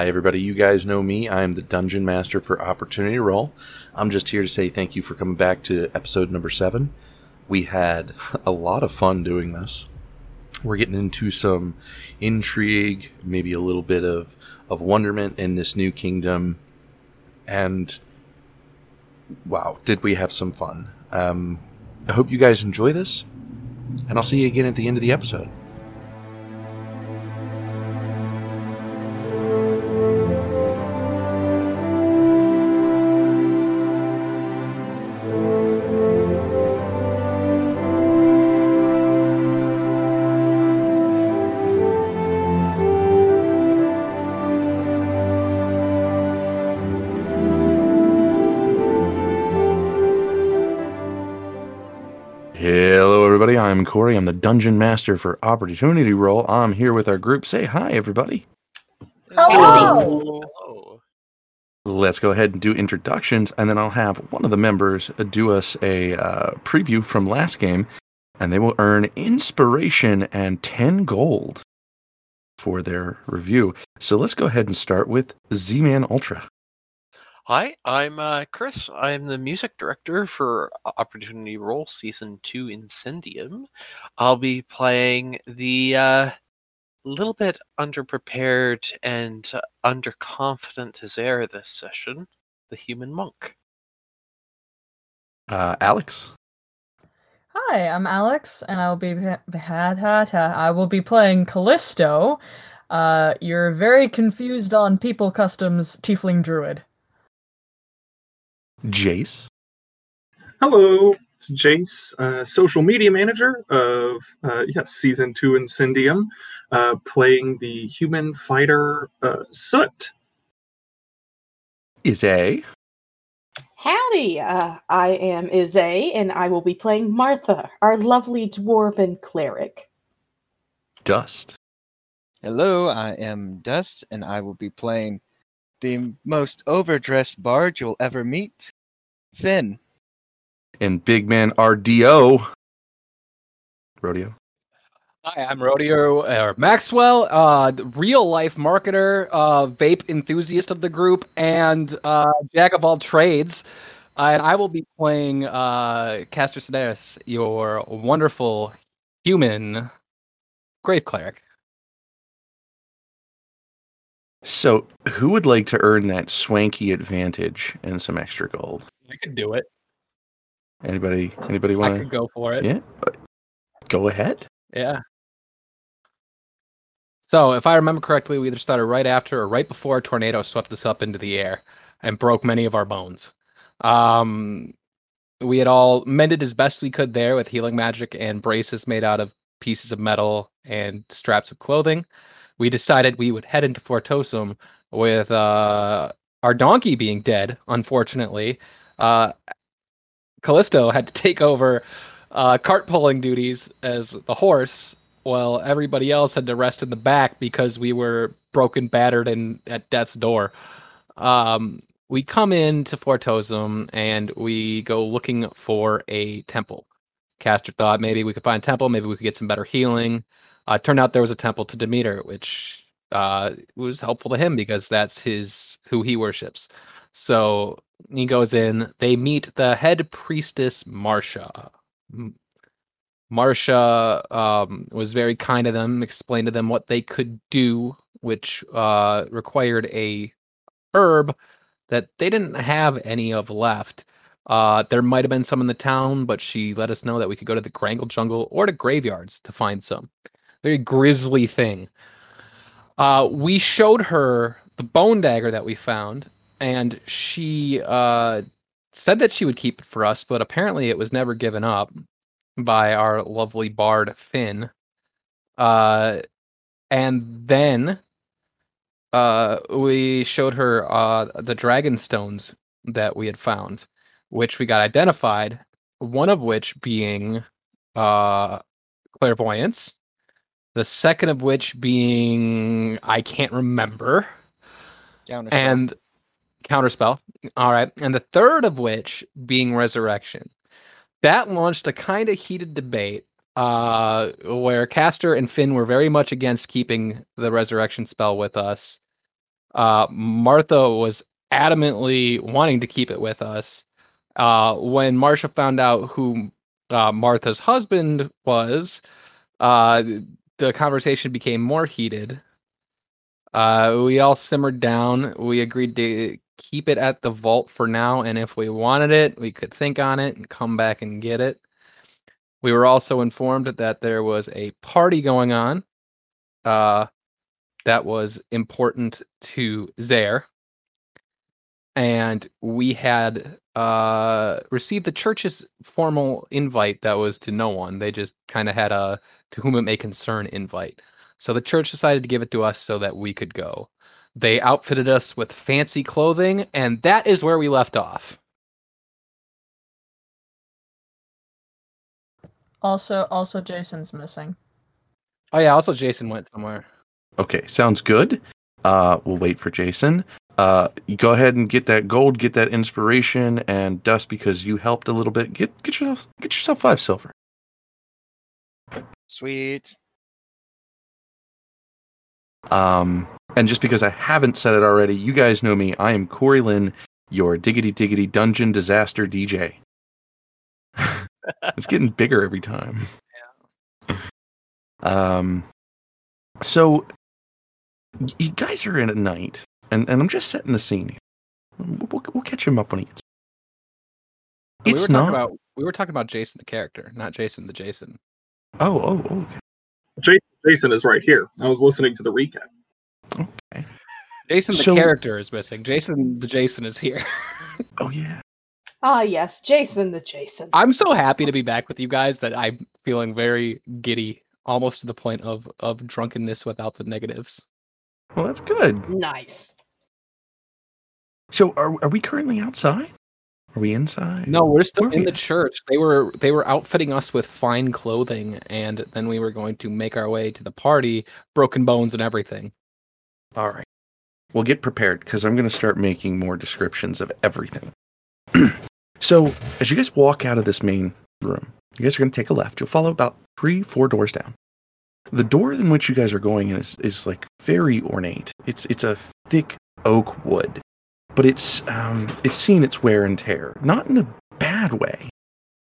Hi, everybody. You guys know me. I'm the Dungeon Master for Opportunity Roll. I'm just here to say thank you for coming back to episode number seven. We had a lot of fun doing this. We're getting into some intrigue, maybe a little bit of, of wonderment in this new kingdom. And wow, did we have some fun. Um, I hope you guys enjoy this, and I'll see you again at the end of the episode. Corey. I'm the Dungeon Master for Opportunity Roll. I'm here with our group. Say hi, everybody. Hello. Hello. Let's go ahead and do introductions, and then I'll have one of the members do us a uh, preview from last game, and they will earn inspiration and 10 gold for their review. So let's go ahead and start with Z Man Ultra. Hi, I'm uh, Chris. I'm the music director for Opportunity Roll Season 2 Incendium. I'll be playing the uh, little bit underprepared and uh, underconfident as air this session, the human monk. Uh, Alex. Hi, I'm Alex, and I'll be I will be playing Callisto. Uh, you're very confused on people customs tiefling druid. Jace. Hello, it's Jace, uh, social media manager of uh, yes, season two Incendium, uh, playing the human fighter uh, Soot. Is A. Howdy, uh, I am Izay, and I will be playing Martha, our lovely dwarven cleric. Dust. Hello, I am Dust, and I will be playing the most overdressed bard you'll ever meet, Finn. And Big Man RDO. Rodeo. Hi, I'm Rodeo or Maxwell, uh, real life marketer, uh, vape enthusiast of the group, and uh, jack of all trades. Uh, and I will be playing uh, Caster Sedaris, your wonderful human grave cleric. So, who would like to earn that swanky advantage and some extra gold? I could do it. Anybody? Anybody I want could to? go for it. Yeah. Go ahead. Yeah. So, if I remember correctly, we either started right after or right before a tornado swept us up into the air and broke many of our bones. Um, we had all mended as best we could there with healing magic and braces made out of pieces of metal and straps of clothing. We decided we would head into Fortosum with uh, our donkey being dead, unfortunately. Uh, Callisto had to take over uh, cart pulling duties as the horse, while everybody else had to rest in the back because we were broken, battered, and at death's door. Um, we come into Fortosum and we go looking for a temple. Caster thought maybe we could find a temple, maybe we could get some better healing. Uh, turned out there was a temple to Demeter, which uh, was helpful to him because that's his who he worships. So he goes in. They meet the head priestess Marsha. M- Marsha um, was very kind to them, explained to them what they could do, which uh, required a herb that they didn't have any of left. Uh, there might have been some in the town, but she let us know that we could go to the Grangle Jungle or to graveyards to find some. Very grisly thing. Uh, we showed her the bone dagger that we found, and she uh, said that she would keep it for us, but apparently it was never given up by our lovely bard Finn. Uh, and then uh, we showed her uh, the dragon stones that we had found, which we got identified. One of which being uh, clairvoyance, the second of which being I can't remember, Counterspell. and counterspell. All right, and the third of which being resurrection. That launched a kind of heated debate uh, where Castor and Finn were very much against keeping the resurrection spell with us. Uh, Martha was adamantly wanting to keep it with us. Uh, when Marsha found out who uh, Martha's husband was, uh, the conversation became more heated. Uh, we all simmered down. We agreed to keep it at the vault for now, and if we wanted it, we could think on it and come back and get it. We were also informed that there was a party going on uh, that was important to Zaire. And we had uh, received the church's formal invite that was to no one. They just kind of had a to whom it may concern invite. So the church decided to give it to us so that we could go. They outfitted us with fancy clothing, and that is where we left off. Also, also Jason's missing. Oh yeah, also Jason went somewhere. Okay, sounds good. Uh, we'll wait for Jason. Uh, go ahead and get that gold, get that inspiration, and dust because you helped a little bit. Get get yourself get yourself five silver. Sweet. Um, and just because I haven't said it already, you guys know me. I am Corey Lynn, your diggity diggity dungeon disaster DJ. it's getting bigger every time. Um, so you guys are in at night, and, and I'm just setting the scene. We'll, we'll, we'll catch him up when he gets. we It's were not. about we were talking about Jason the character, not Jason the Jason. Oh, oh, oh, okay. Jason, Jason is right here. I was listening to the recap. okay. Jason the So- character is missing. Jason the Jason is here. Oh yeah. Ah, yes, Jason the Jason. I'm so happy to be back with you guys that I'm feeling very giddy, almost to the point of of drunkenness without the negatives. Well, that's good. Nice. So, are are we currently outside? Are we inside? No, we're still Where in the at? church. They were they were outfitting us with fine clothing, and then we were going to make our way to the party, broken bones and everything. All right. Well, get prepared because I'm going to start making more descriptions of everything. so, as you guys walk out of this main room, you guys are going to take a left. You'll follow about three, four doors down. The door in which you guys are going is is like very ornate. It's it's a thick oak wood, but it's um it's seen its wear and tear, not in a bad way.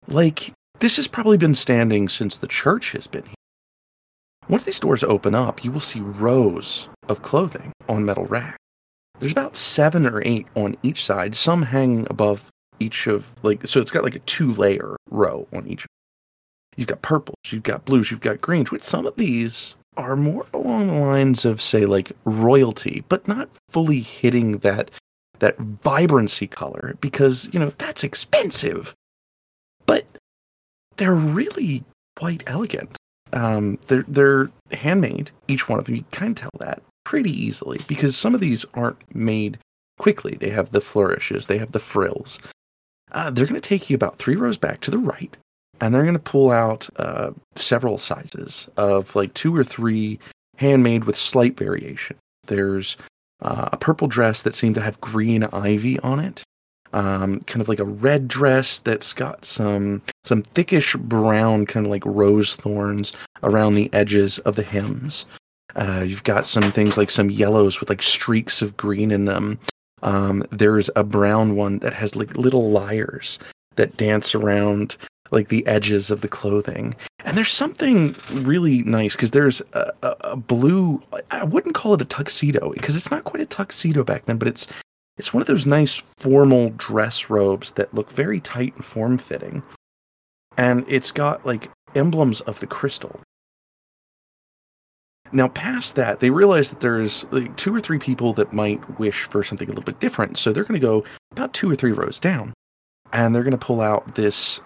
Like this has probably been standing since the church has been here. Once these doors open up, you will see rows of clothing on metal racks. There's about seven or eight on each side, some hanging above each of like so it's got like a two layer row on each. You've got purples, you've got blues, you've got greens, which some of these are more along the lines of say like royalty, but not fully hitting that that vibrancy color because, you know, that's expensive. But they're really quite elegant. Um, they're they're handmade. Each one of them, you can tell that pretty easily because some of these aren't made quickly. They have the flourishes, they have the frills. Uh, they're going to take you about three rows back to the right, and they're going to pull out uh, several sizes of like two or three handmade with slight variation. There's uh, a purple dress that seemed to have green ivy on it. Um, kind of like a red dress that's got some some thickish brown, kind of like rose thorns around the edges of the hems. Uh, you've got some things like some yellows with like streaks of green in them. Um, there's a brown one that has like little lyres that dance around like the edges of the clothing. And there's something really nice because there's a, a, a blue. I wouldn't call it a tuxedo because it's not quite a tuxedo back then, but it's it's one of those nice formal dress robes that look very tight and form fitting. And it's got like emblems of the crystal. Now, past that, they realize that there's like two or three people that might wish for something a little bit different. So they're going to go about two or three rows down. And they're going to pull out this.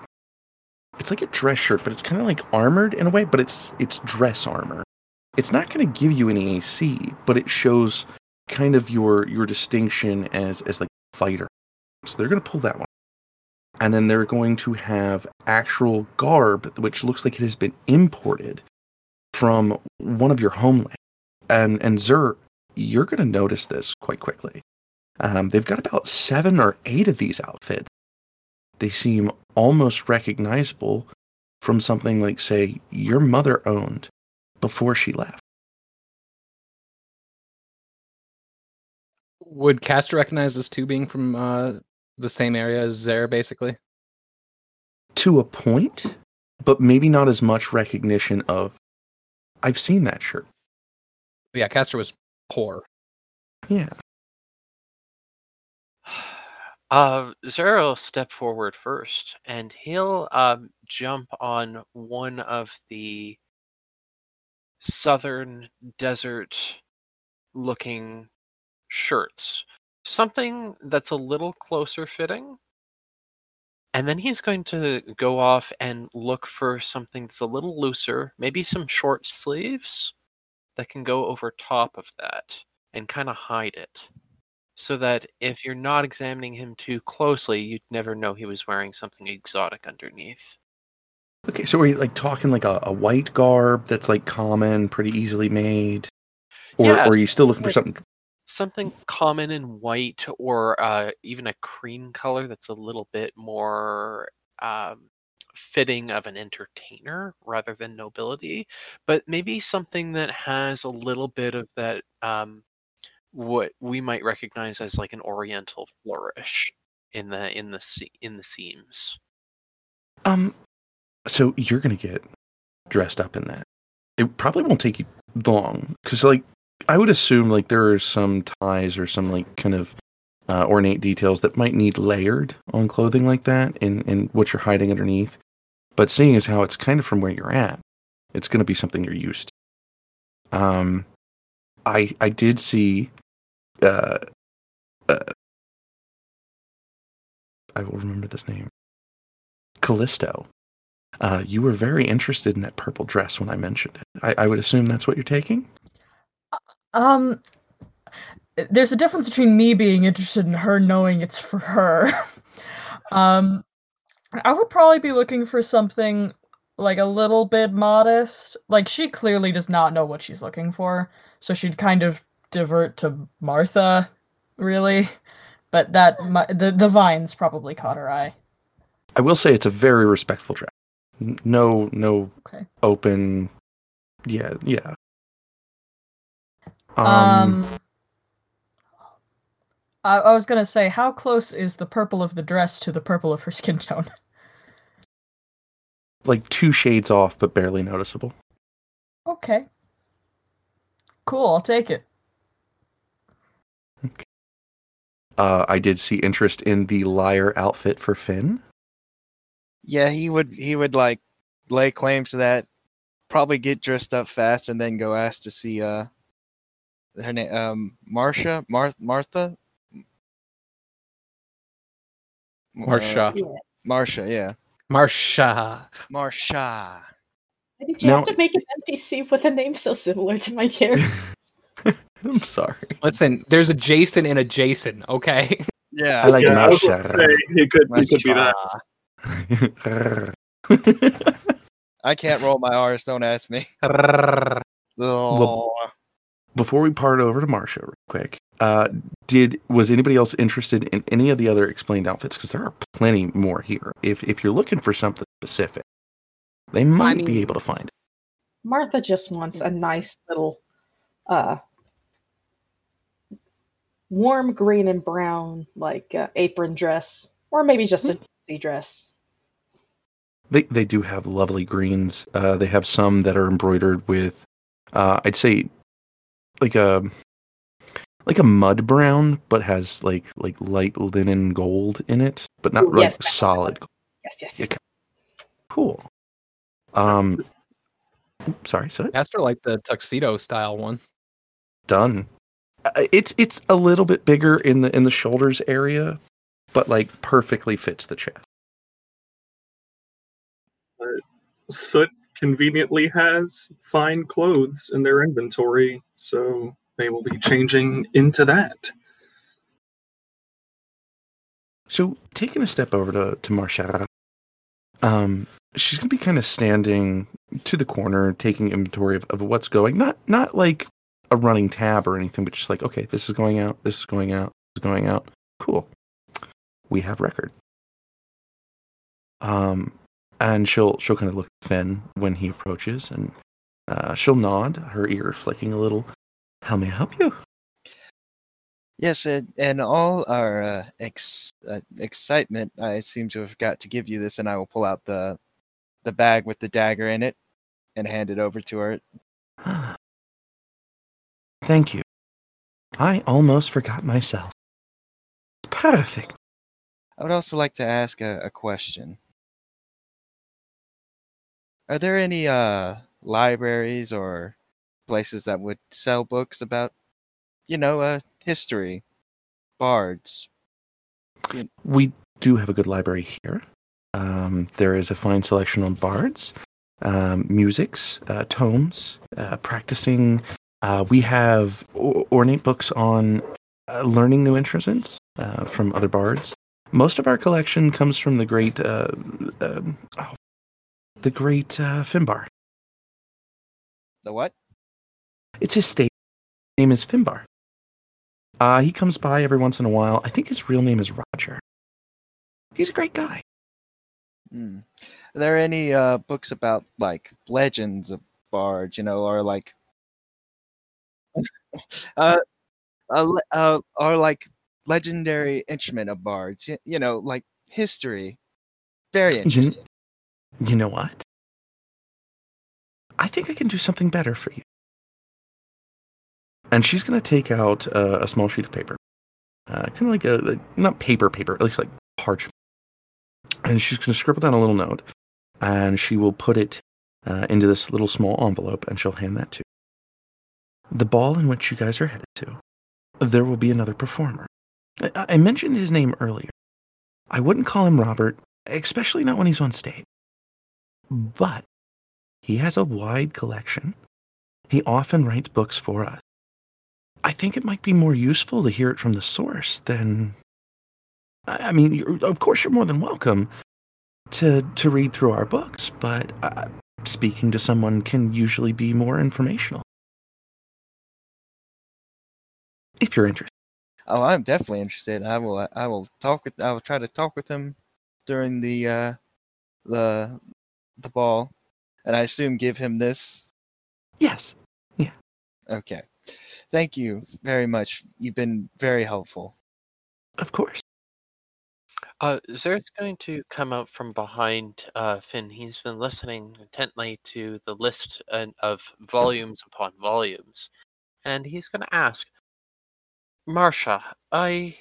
It's like a dress shirt, but it's kind of like armored in a way, but it's it's dress armor. It's not going to give you any AC, but it shows kind of your your distinction as as like a fighter. So they're going to pull that one. And then they're going to have actual garb which looks like it has been imported from one of your homelands. And and Zur, you're going to notice this quite quickly. Um, they've got about seven or eight of these outfits. They seem almost recognizable from something like, say, your mother owned before she left. Would Castor recognize this too, being from uh, the same area as Zare, basically? To a point, but maybe not as much recognition of. I've seen that shirt. Yeah, Castor was poor. Yeah. Uh, Zara will step forward first, and he'll um, jump on one of the southern desert looking shirts. Something that's a little closer fitting. And then he's going to go off and look for something that's a little looser, maybe some short sleeves that can go over top of that and kind of hide it. So that if you're not examining him too closely, you'd never know he was wearing something exotic underneath. Okay, so are you like talking like a, a white garb that's like common, pretty easily made? Or, Yeah, or are you still looking for something? something common in white or uh, even a cream color that's a little bit more um, fitting of an entertainer rather than nobility but maybe something that has a little bit of that um, what we might recognize as like an oriental flourish in the in the in the seams Um, so you're gonna get dressed up in that. It probably won't take you long because, like, I would assume like there are some ties or some like kind of uh, ornate details that might need layered on clothing like that, in in what you're hiding underneath. But seeing as how it's kind of from where you're at, it's gonna be something you're used to. Um, I I did see, uh, uh, I will remember this name, Callisto. Uh, you were very interested in that purple dress when I mentioned it. I, I would assume that's what you're taking. Um, there's a difference between me being interested in her knowing it's for her. um, I would probably be looking for something like a little bit modest. Like she clearly does not know what she's looking for, so she'd kind of divert to Martha, really. But that mi- the the vines probably caught her eye. I will say it's a very respectful dress. N- No, no Okay. open. Yeah, yeah. Um, Um, I, I was gonna say, how close is the purple of the dress to the purple of her skin tone? like two shades off, but barely noticeable. Okay. Cool, I'll take it. Uh, I did see interest in the lyre outfit for Finn. Yeah, he would he would like lay claims to that, probably get dressed up fast, and then go ask to see uh her name um Marcia Mar- Martha Marcia. Yeah. Marcia, yeah, Marsha. Marcia. Why did you Now- have to make an NPC with a name so similar to my character? I'm sorry. Listen, there's a Jason and a Jason, okay? Yeah, I like yeah, I was say, he could, he could be that. I can't roll my R's. Don't ask me. Oh, Before we part over to Marsha, real quick, uh, did was anybody else interested in any of the other explained outfits? Because there are plenty more here. If if you're looking for something specific, they might be mean- able to find it. Martha just wants a nice little uh warm green and brown like uh, apron dress or maybe just a sea dress. They they do have lovely greens. Uh, they have some that are embroidered with, uh, I'd say, like a like a mud brown, but has like like light linen gold in it, but not Ooh, like yes, solid. Yes, yes, yes. Cool. Um, sorry, so Castor like the tuxedo style one. done. Uh, It's it's a little bit bigger in the in the shoulders area, but like perfectly fits the chest. Soot conveniently has fine clothes in their inventory, so they will be changing into that. So taking a step over to to Marsha, um, she's gonna be kind of standing to the corner, taking inventory of, of what's going. Not not like a running tab or anything, but just like okay, this is going out, this is going out, this is going out. Cool. We have record. Um, and she'll she'll kind of look at Finn when he approaches, and uh, she'll nod, her ear flicking a little. How may I help you? Yes, and, and all our uh, ex, uh, excitement, I seem to have got to give you this, and I will pull out the the bag with the dagger in it and hand it over to her. Thank you. I almost forgot myself. Perfect. I would also like to ask a, a question. Are there any uh, libraries or places that would sell books about, you know, uh, history, bards? We do have a good library here. Um, there is a fine selection on bards, um, musics, uh, tomes, uh, practicing. Uh, we have o- ornate books on uh, learning new instruments uh, from other bards. Most of our collection comes from the great, uh, um, oh, the great uh, Finbar. The what? It's his state name is Finbar. Uh, he comes by every once in a while. I think his real name is Roger. He's a great guy. Hmm. Are there any uh, books about like legends of bards, you know, or like uh, uh, uh, or like legendary instrument of bards, you, you know, like history? Very You, you know what? I think I can do something better for you. And she's going to take out uh, a small sheet of paper. Uh, kind of like a, like, not paper, paper, at least like parchment. And she's going to scribble down a little note. And she will put it uh, into this little small envelope and she'll hand that to you. The ball in which you guys are headed to, there will be another performer. I, I mentioned his name earlier. I wouldn't call him Robert, especially not when he's on stage. But he has a wide collection. He often writes books for us. I think it might be more useful to hear it from the source than. I mean, of course, you're more than welcome to to read through our books, but uh, speaking to someone can usually be more informational. If you're interested. Oh, I'm definitely interested. I will. I will talk with. I will try to talk with him during the uh, the the ball, and I assume give him this. Yes. Yeah. Okay. Thank you very much. You've been very helpful. Of course. Uh, Zer's going to come out from behind uh, Finn. He's been listening intently to the list uh, of volumes upon volumes, and he's going to ask, Marsha, I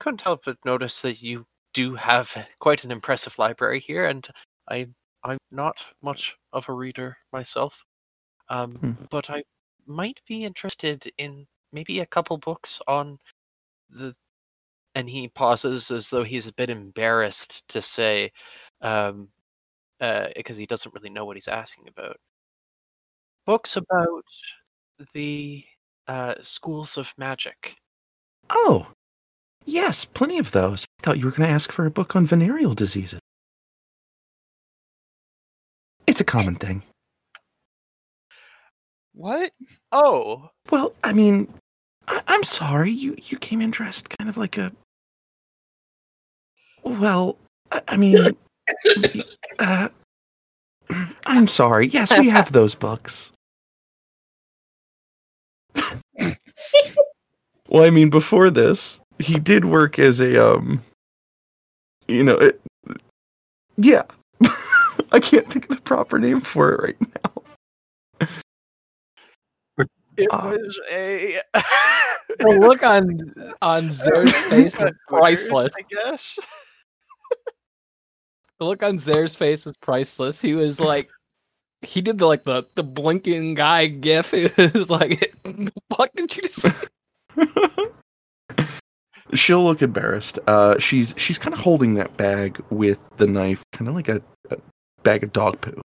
couldn't help but notice that you do have quite an impressive library here, and I I'm not much of a reader myself, um, Hmm. but I might be interested in maybe a couple books on the and he pauses as though he's a bit embarrassed to say um uh because he doesn't really know what he's asking about books about the uh schools of magic Oh, yes, plenty of those. I thought you were going to ask for a book on venereal diseases. It's a common thing. What? oh Well, I mean, I- I'm sorry. You you came in dressed kind of like a. Well, I, I mean, uh, I'm sorry. Yes, we have those books. Well, I mean, before this, he did work as a um. You know, it, yeah. I can't think of the proper name for it right now. it Uh, was a The look on on Zer's face was priceless. i guess The look on Zer's face was priceless. He was like, he did the like the the blinking guy gif. It was like, the fuck did you just? Say?" She'll look embarrassed. Uh, she's she's kind of holding that bag with the knife, kind of like a, a bag of dog poo.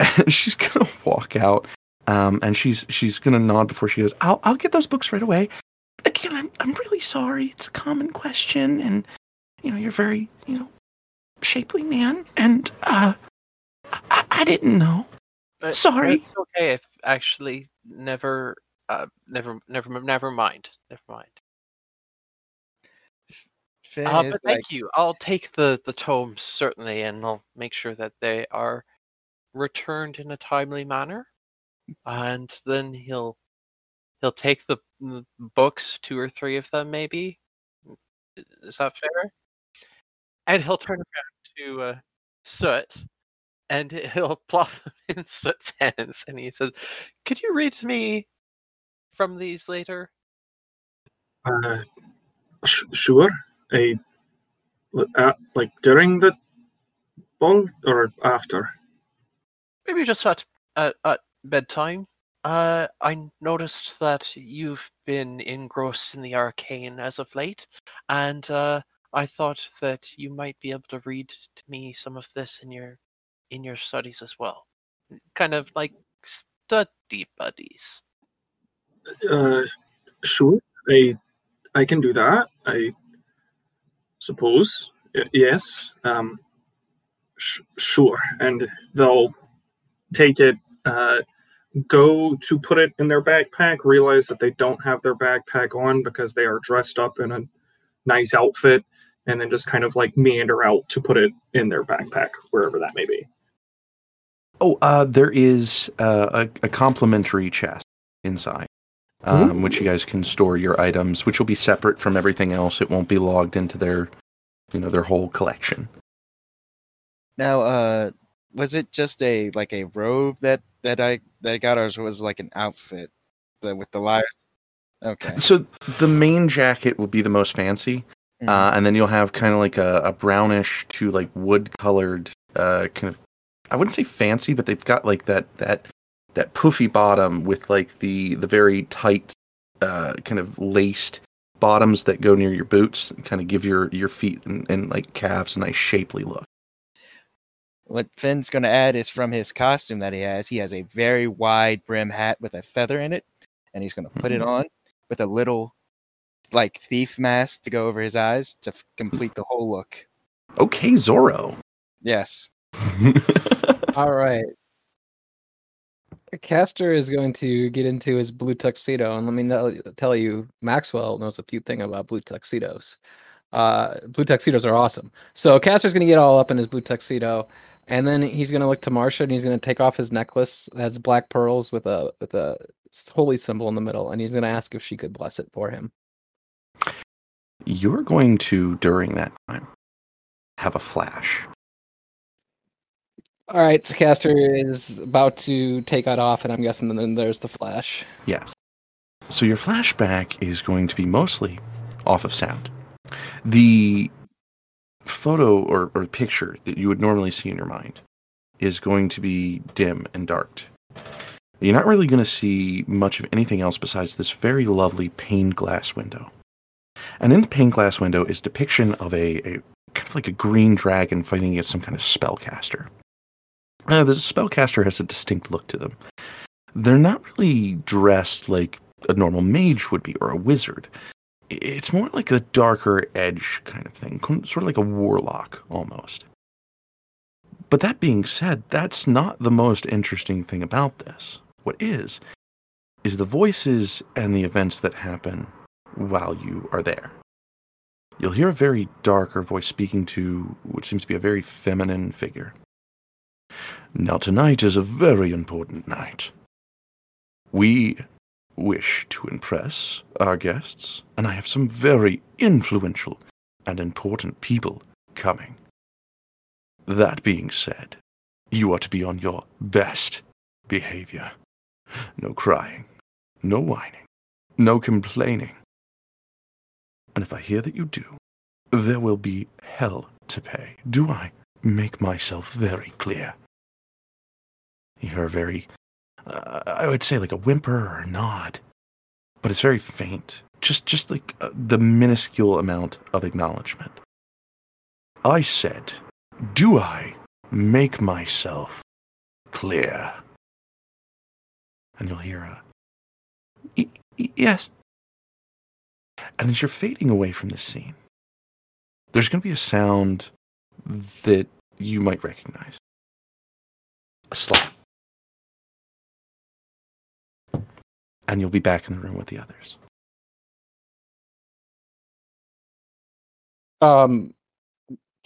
And she's gonna walk out, um, and she's she's gonna nod before she goes. I'll I'll get those books right away. Again, I'm I'm really sorry. It's a common question, and you know you're very you know shapely man, and uh, I, I didn't know. Sorry. it's okay if actually never uh never never never mind never mind Uh, but like, thank you. I'll take the the tomes certainly, and I'll make sure that they are returned in a timely manner. And then he'll he'll take the, the books, two or three of them, maybe. Is that fair? And he'll turn around to uh, Soot, and he'll plop them in Soot's hands, and he says, "Could you read to me from these later?" Uh, sh- sure. A uh, like during the ball or after. Maybe just at at, at bedtime. Uh, I noticed that you've been engrossed in the arcane as of late, and uh, I thought that you might be able to read to me some of this in your in your studies as well, kind of like study buddies. Uh, sure. I I can do that. I suppose. Yes. Um. Sh- sure. And they'll take it. Uh, go to put it in their backpack. Realize that they don't have their backpack on because they are dressed up in a nice outfit, and then just kind of like meander out to put it in their backpack wherever that may be. Oh, uh, there is uh, a, a complimentary chest inside, um, which you guys can store your items, which will be separate from everything else. It won't be logged into their, you know, their whole collection. Now, uh, was it just a like a robe that that I that I got, or was it like an outfit the, with the lyres? Okay. So the main jacket will be the most fancy, Mhm. uh, and then you'll have kind of like a, a brownish to like wood colored, uh, kind of. I wouldn't say fancy, but they've got like that that that poofy bottom with like the the very tight, uh, kind of laced bottoms that go near your boots, and kind of give your your feet and, and like calves a nice shapely look. What Finn's going to add is from his costume that he has. He has a very wide brim hat with a feather in it, and he's going to put it Mhm. on with a little like thief mask to go over his eyes to f- complete the whole look. Okay, Zorro. Yes. All right. Castor is going to get into his blue tuxedo, and let me know, tell you, Maxwell knows a few things about blue tuxedos. Uh, blue tuxedos are awesome. So Castor's going to get all up in his blue tuxedo, and then he's going to look to Marsha, and he's going to take off his necklace that's black pearls with a with a holy symbol in the middle, and he's going to ask if she could bless it for him. You're going to during that time have a flash. All right, so Caster is about to take that off, and I'm guessing then there's the flash. Yes. So your flashback is going to be mostly off of sound. The photo or, or picture that you would normally see in your mind is going to be dim and dark. You're not really going to see much of anything else besides this very lovely pane glass window. And in the pane glass window is depiction of a, a kind of like a green dragon fighting against some kind of spellcaster. Uh, the spellcaster has a distinct look to them they're not really dressed like a normal mage would be or a wizard. It's more like a darker edge kind of thing, sort of like a warlock almost. But that being said, that's not the most interesting thing about this. What is, is the voices and the events that happen while you are there. You'll hear a very darker voice speaking to what seems to be a very feminine figure. Now, tonight is a very important night. We wish to impress our guests, and I have some very influential and important people coming. That being said, you are to be on your best behavior. No crying, no whining, no complaining. And if I hear that you do, there will be hell to pay. Do I make myself very clear? You hear a very uh, I would say like a whimper or a nod, but it's very faint. Just, just like uh, the minuscule amount of acknowledgement. I said, "Do I make myself clear?" And you'll hear a "Y- y- yes. And as you're fading away from this scene, there's going to be a sound that you might recognize. A slap. And you'll be back in the room with the others. Um,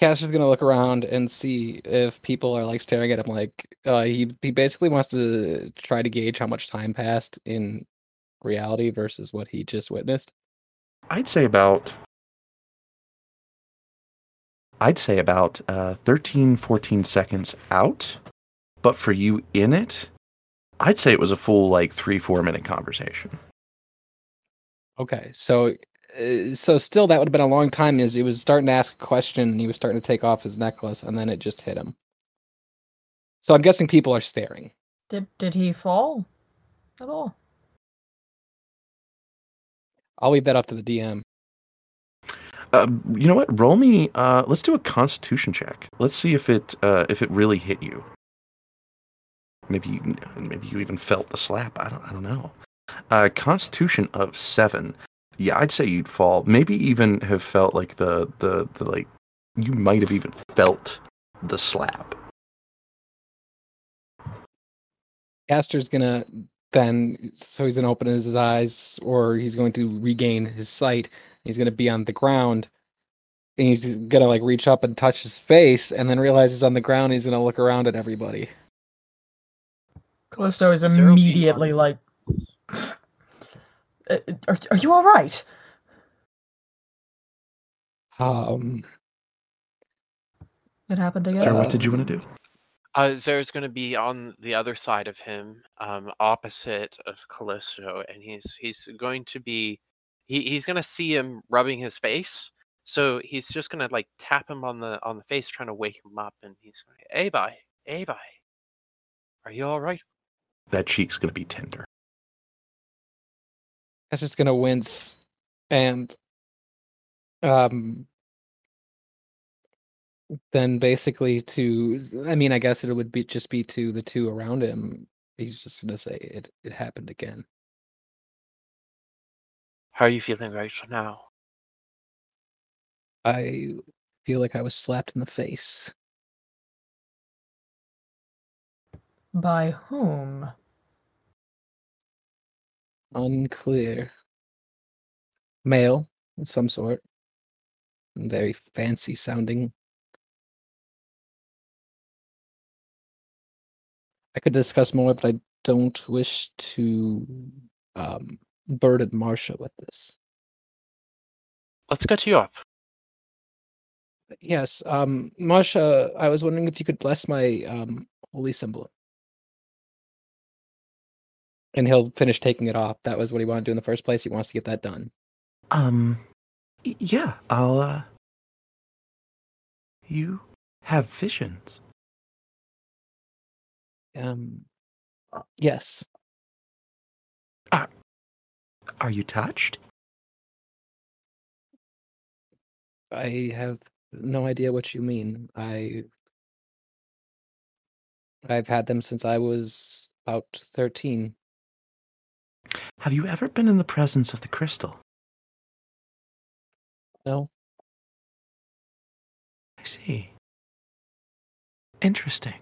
is gonna look around and see if people are like staring at him. Like, uh, he he basically wants to try to gauge how much time passed in reality versus what he just witnessed? I'd say about I'd say about uh, 13, 14 seconds out. But for you in it, I'd say it was a full like three, four minute conversation. Okay, so uh, so still that would have been a long time. Is he was starting to ask a question, and he was starting to take off his necklace, and then it just hit him. So I'm guessing people are staring. Did did he fall at all? I'll leave that up to the DM. Uh, you know what? Roll me. Uh, let's do a Constitution check. Let's see if it uh, if it really hit you. Maybe you, maybe you even felt the slap. I don't I don't know. Uh, Constitution of seven. Yeah, I'd say you'd fall. Maybe even have felt like the the the like you might have even felt the slap. Caster's gonna then so he's gonna open his eyes or he's going to regain his sight. He's gonna be on the ground. And he's gonna like reach up and touch his face and then realize he's on the ground. He's gonna look around at everybody. Callisto is Zero immediately like, "Uh, are, are you all right? Um, It happened again. Sir, what did you want to do? Uh, Zera's going to be on the other side of him, um, opposite of Callisto, and he's he's going to be he, he's going to see him rubbing his face, so he's just going to like tap him on the on the face, trying to wake him up, and he's going, "Hey, bye, hey, bye, are you all right?" That cheek's gonna be tender. That's just gonna wince and um then basically to I mean I guess it would be just be to the two around him. He's just gonna say it it happened again. How are you feeling right now? I feel like I was slapped in the face. By whom? Unclear. Male of some sort. Very fancy sounding. I could discuss more, but I don't wish to um, burden Marcia with this. Let's get you up. Yes, um, Marcia, I was wondering if you could bless my um, holy symbol. And he'll finish taking it off. That was what he wanted to do in the first place. He wants to get that done. Um, yeah, I'll. uh... You have visions. Um, yes. Are, Are you touched? I have no idea what you mean. I I've had them since I was about 13. Have you ever been in the presence of the crystal? No. I see. Interesting.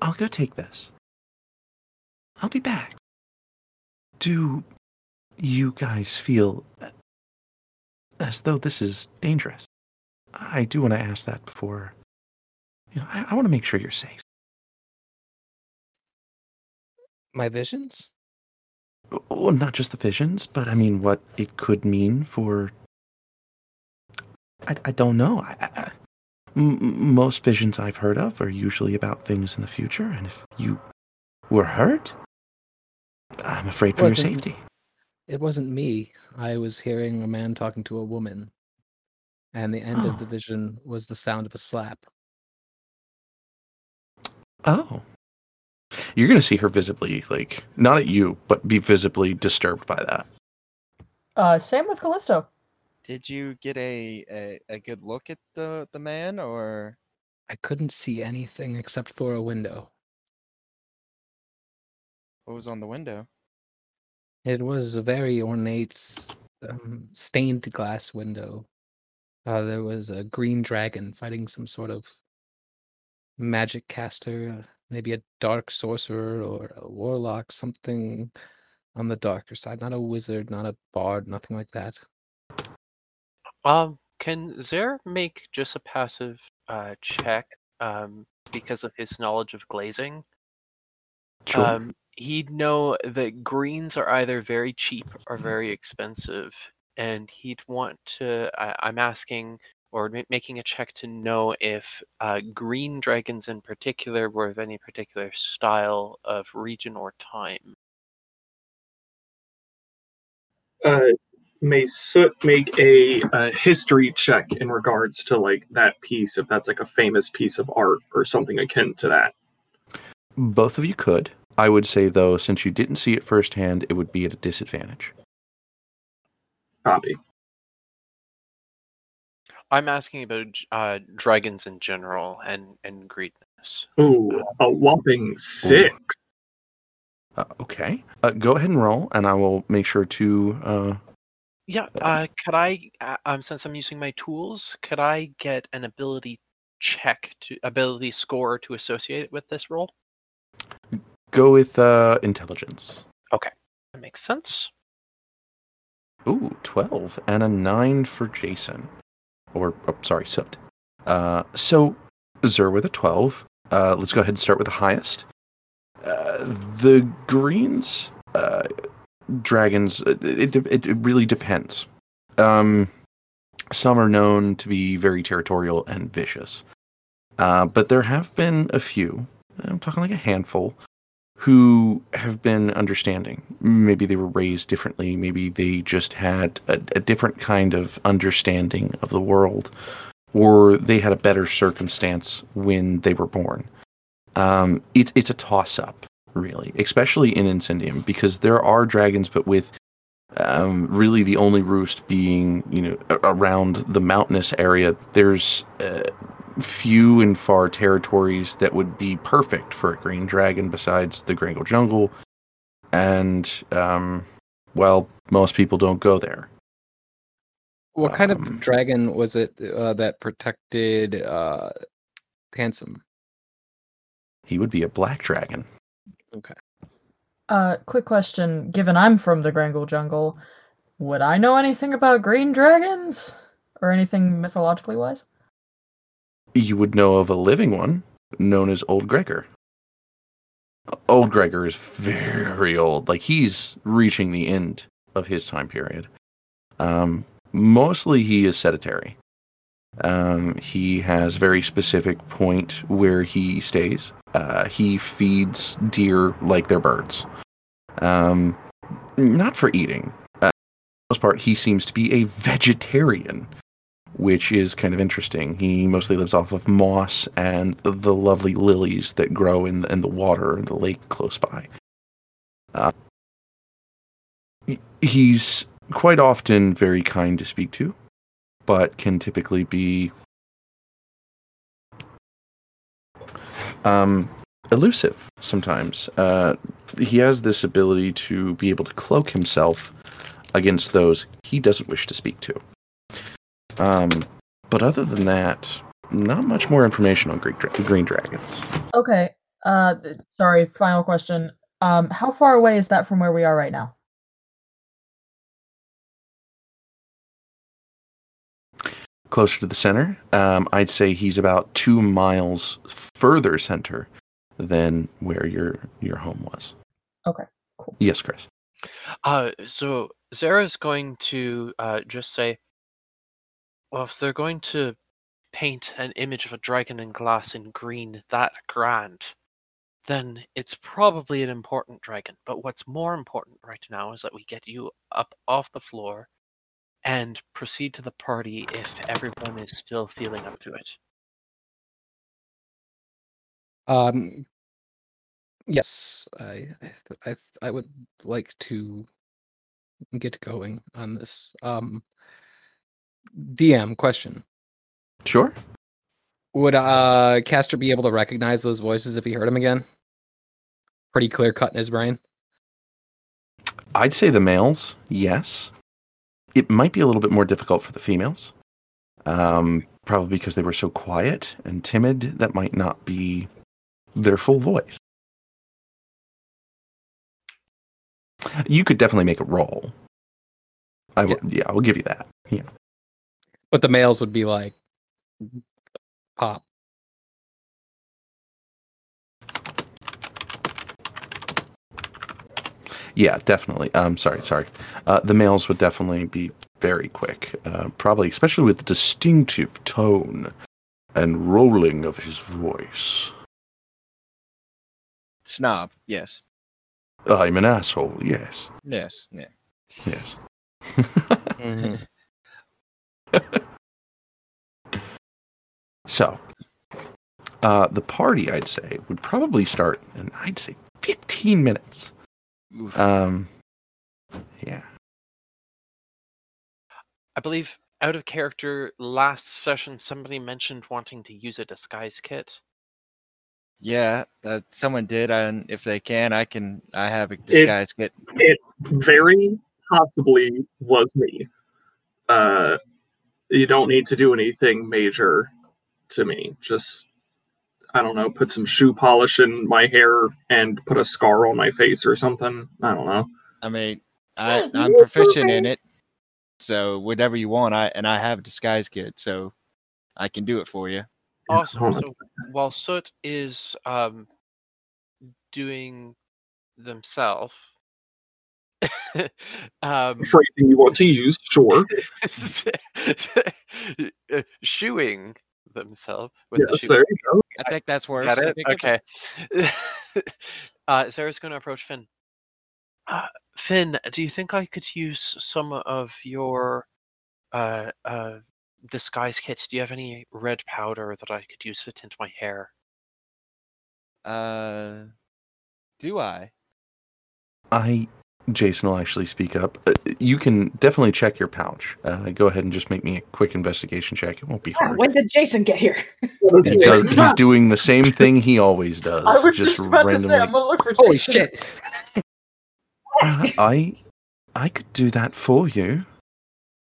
I'll go take this. I'll be back. Do you guys feel uh, as though this is dangerous? I do want to ask that before. You know, I, I want to make sure you're safe. My visions? Well, not just the visions, but I mean what it could mean for. I, I don't know. I, I, m- most visions I've heard of are usually about things in the future, and if you were hurt, I'm afraid for your safety. It wasn't me. I was hearing a man talking to a woman. And the end of oh. the Oh. vision was the sound of a slap. Oh. You're going to see her visibly, like, not at you, but be visibly disturbed by that. Uh, same with Callisto. Did you get a, a, a good look at the, the man or I couldn't see anything except for a window. what was on the window? It was a very ornate, um, stained glass window. Uh, there was a green dragon fighting some sort of magic caster, uh, maybe a dark sorcerer or a warlock, something on the darker side. Not a wizard, not a bard, nothing like that. Um, can Zer make just a passive uh, check um, because of his knowledge of glazing? Sure. Um, he'd know that greens are either very cheap or very expensive, and he'd want to. I, I'm asking or ma- making a check to know if uh, green dragons in particular were of any particular style of region or time. Uh, may Soot make a, a history check in regards to like that piece, if that's like a famous piece of art or something akin to that. Both of you could. I would say, though, since you didn't see it firsthand, it would be at a disadvantage. Copy. I'm asking about uh, dragons in general and and greediness. Ooh, a whopping six. Uh, okay. Uh, go ahead and roll, and I will make sure to. Uh, Yeah, uh, could I? Uh, um, since I'm using my tools, could I get an ability check to ability score to associate it with this roll? go with uh, intelligence. Okay, that makes sense. Ooh, 12 and a 9 for Jason. Or, oh, sorry, Soot. Uh, so, Zer with a 12. Uh, let's go ahead and start with the highest. Uh, the greens, uh, dragons, it, it, it, it really depends. Um, some are known to be very territorial and vicious. Uh, but there have been a few, I'm talking like a handful, who have been understanding. Maybe they were raised differently. Maybe they just had a, a different kind of understanding of the world, or they had a better circumstance when they were born. Um, it's it's a toss up, really, especially in Incendium, because there are dragons, but with um, really the only roost being you know around the mountainous area. There's uh, few and far territories that would be perfect for a green dragon besides the Gringle Jungle. And, um, well, most people don't go there. What kind Um, of dragon was it uh, that protected uh, Handsome? He would be a black dragon. Okay. Uh, quick question. Given I'm from the Grangle Jungle, would I know anything about green dragons? Or anything mythologically wise? You would know of a living one known as Old Gregor. Old Gregor is very old. Like, he's reaching the end of his time period. Um, mostly he is sedentary. Um, he has very specific point where he stays. Uh, he feeds deer like they're birds. Um, not for eating. Uh, for most part, he seems to be a vegetarian, which is kind of interesting. He mostly lives off of moss and the, lovely lilies that grow in the, in the water in the lake close by. Uh, he's quite often very kind to speak to, but can typically be um, elusive sometimes. Uh, he has this ability to be able to cloak himself against those he doesn't wish to speak to. Um, but other than that, not much more information on Greek dra- green dragons. Okay. Uh, sorry. Final question. Um, how far away is that from where we are right now? Closer to the center, um, I'd say he's about two miles further center than where your your home was. Okay, cool. Yes, Chris. Uh, so Zara's going to uh, just say, well, if they're going to paint an image of a dragon in glass in green that grand, then it's probably an important dragon. But what's more important right now is that we get you up off the floor and proceed to the party if everyone is still feeling up to it. Um, yes, I, I, I would like to get going on this. Um, DM question: Sure. Would uh Castor be able to recognize those voices if he heard them again? Pretty clear cut in his brain. I'd say the males, yes. It might be a little bit more difficult for the females. Um, probably because they were so quiet and timid, that might not be their full voice. You could definitely make a roll. I will, yeah. I will give you that. Yeah. But the males would be like pop. Yeah, definitely. Um, sorry, sorry. Uh, the males would definitely be very quick. Uh, probably, especially with the distinctive tone and rolling of his voice. Snob. Yes. I'm an asshole. Yes, Yes. Yeah. yes. Mhm. So, uh, the party, I'd say, would probably start in, I'd say, 15 minutes. Oof. Um, yeah. I believe out of character last session somebody mentioned wanting to use a disguise kit. yeah. Uh, someone did, and if they can, I can. I have a disguise kit. It very possibly was me. Uh, you don't need to do anything major to me. Just I don't know, put some shoe polish in my hair and put a scar on my face or something. I don't know. I mean, I, I'm proficient in it, so whatever you want, I and I have a disguise kit, so I can do it for you. Awesome. So while Soot is um, doing themselves, um, Phrasing you want to use, sure. uh, shoeing themselves with the shoe. there you go. I think that's worse. Got I it? think it's- Okay. uh, Sarah's going to approach Finn. Uh, Finn, do you think I could use some of your uh, uh, disguise kits? Do you have any red powder that I could use to tint my hair? Uh, do I? I, Jason will actually speak up. Uh, you can definitely check your pouch. Uh, go ahead and just make me a quick investigation check. It won't be hard. when did Jason get here? He does, he's doing the same thing he always does. I was just, about to say, I'm randomly. gonna look for Holy Jason. shit! Uh, I, I could do that for you.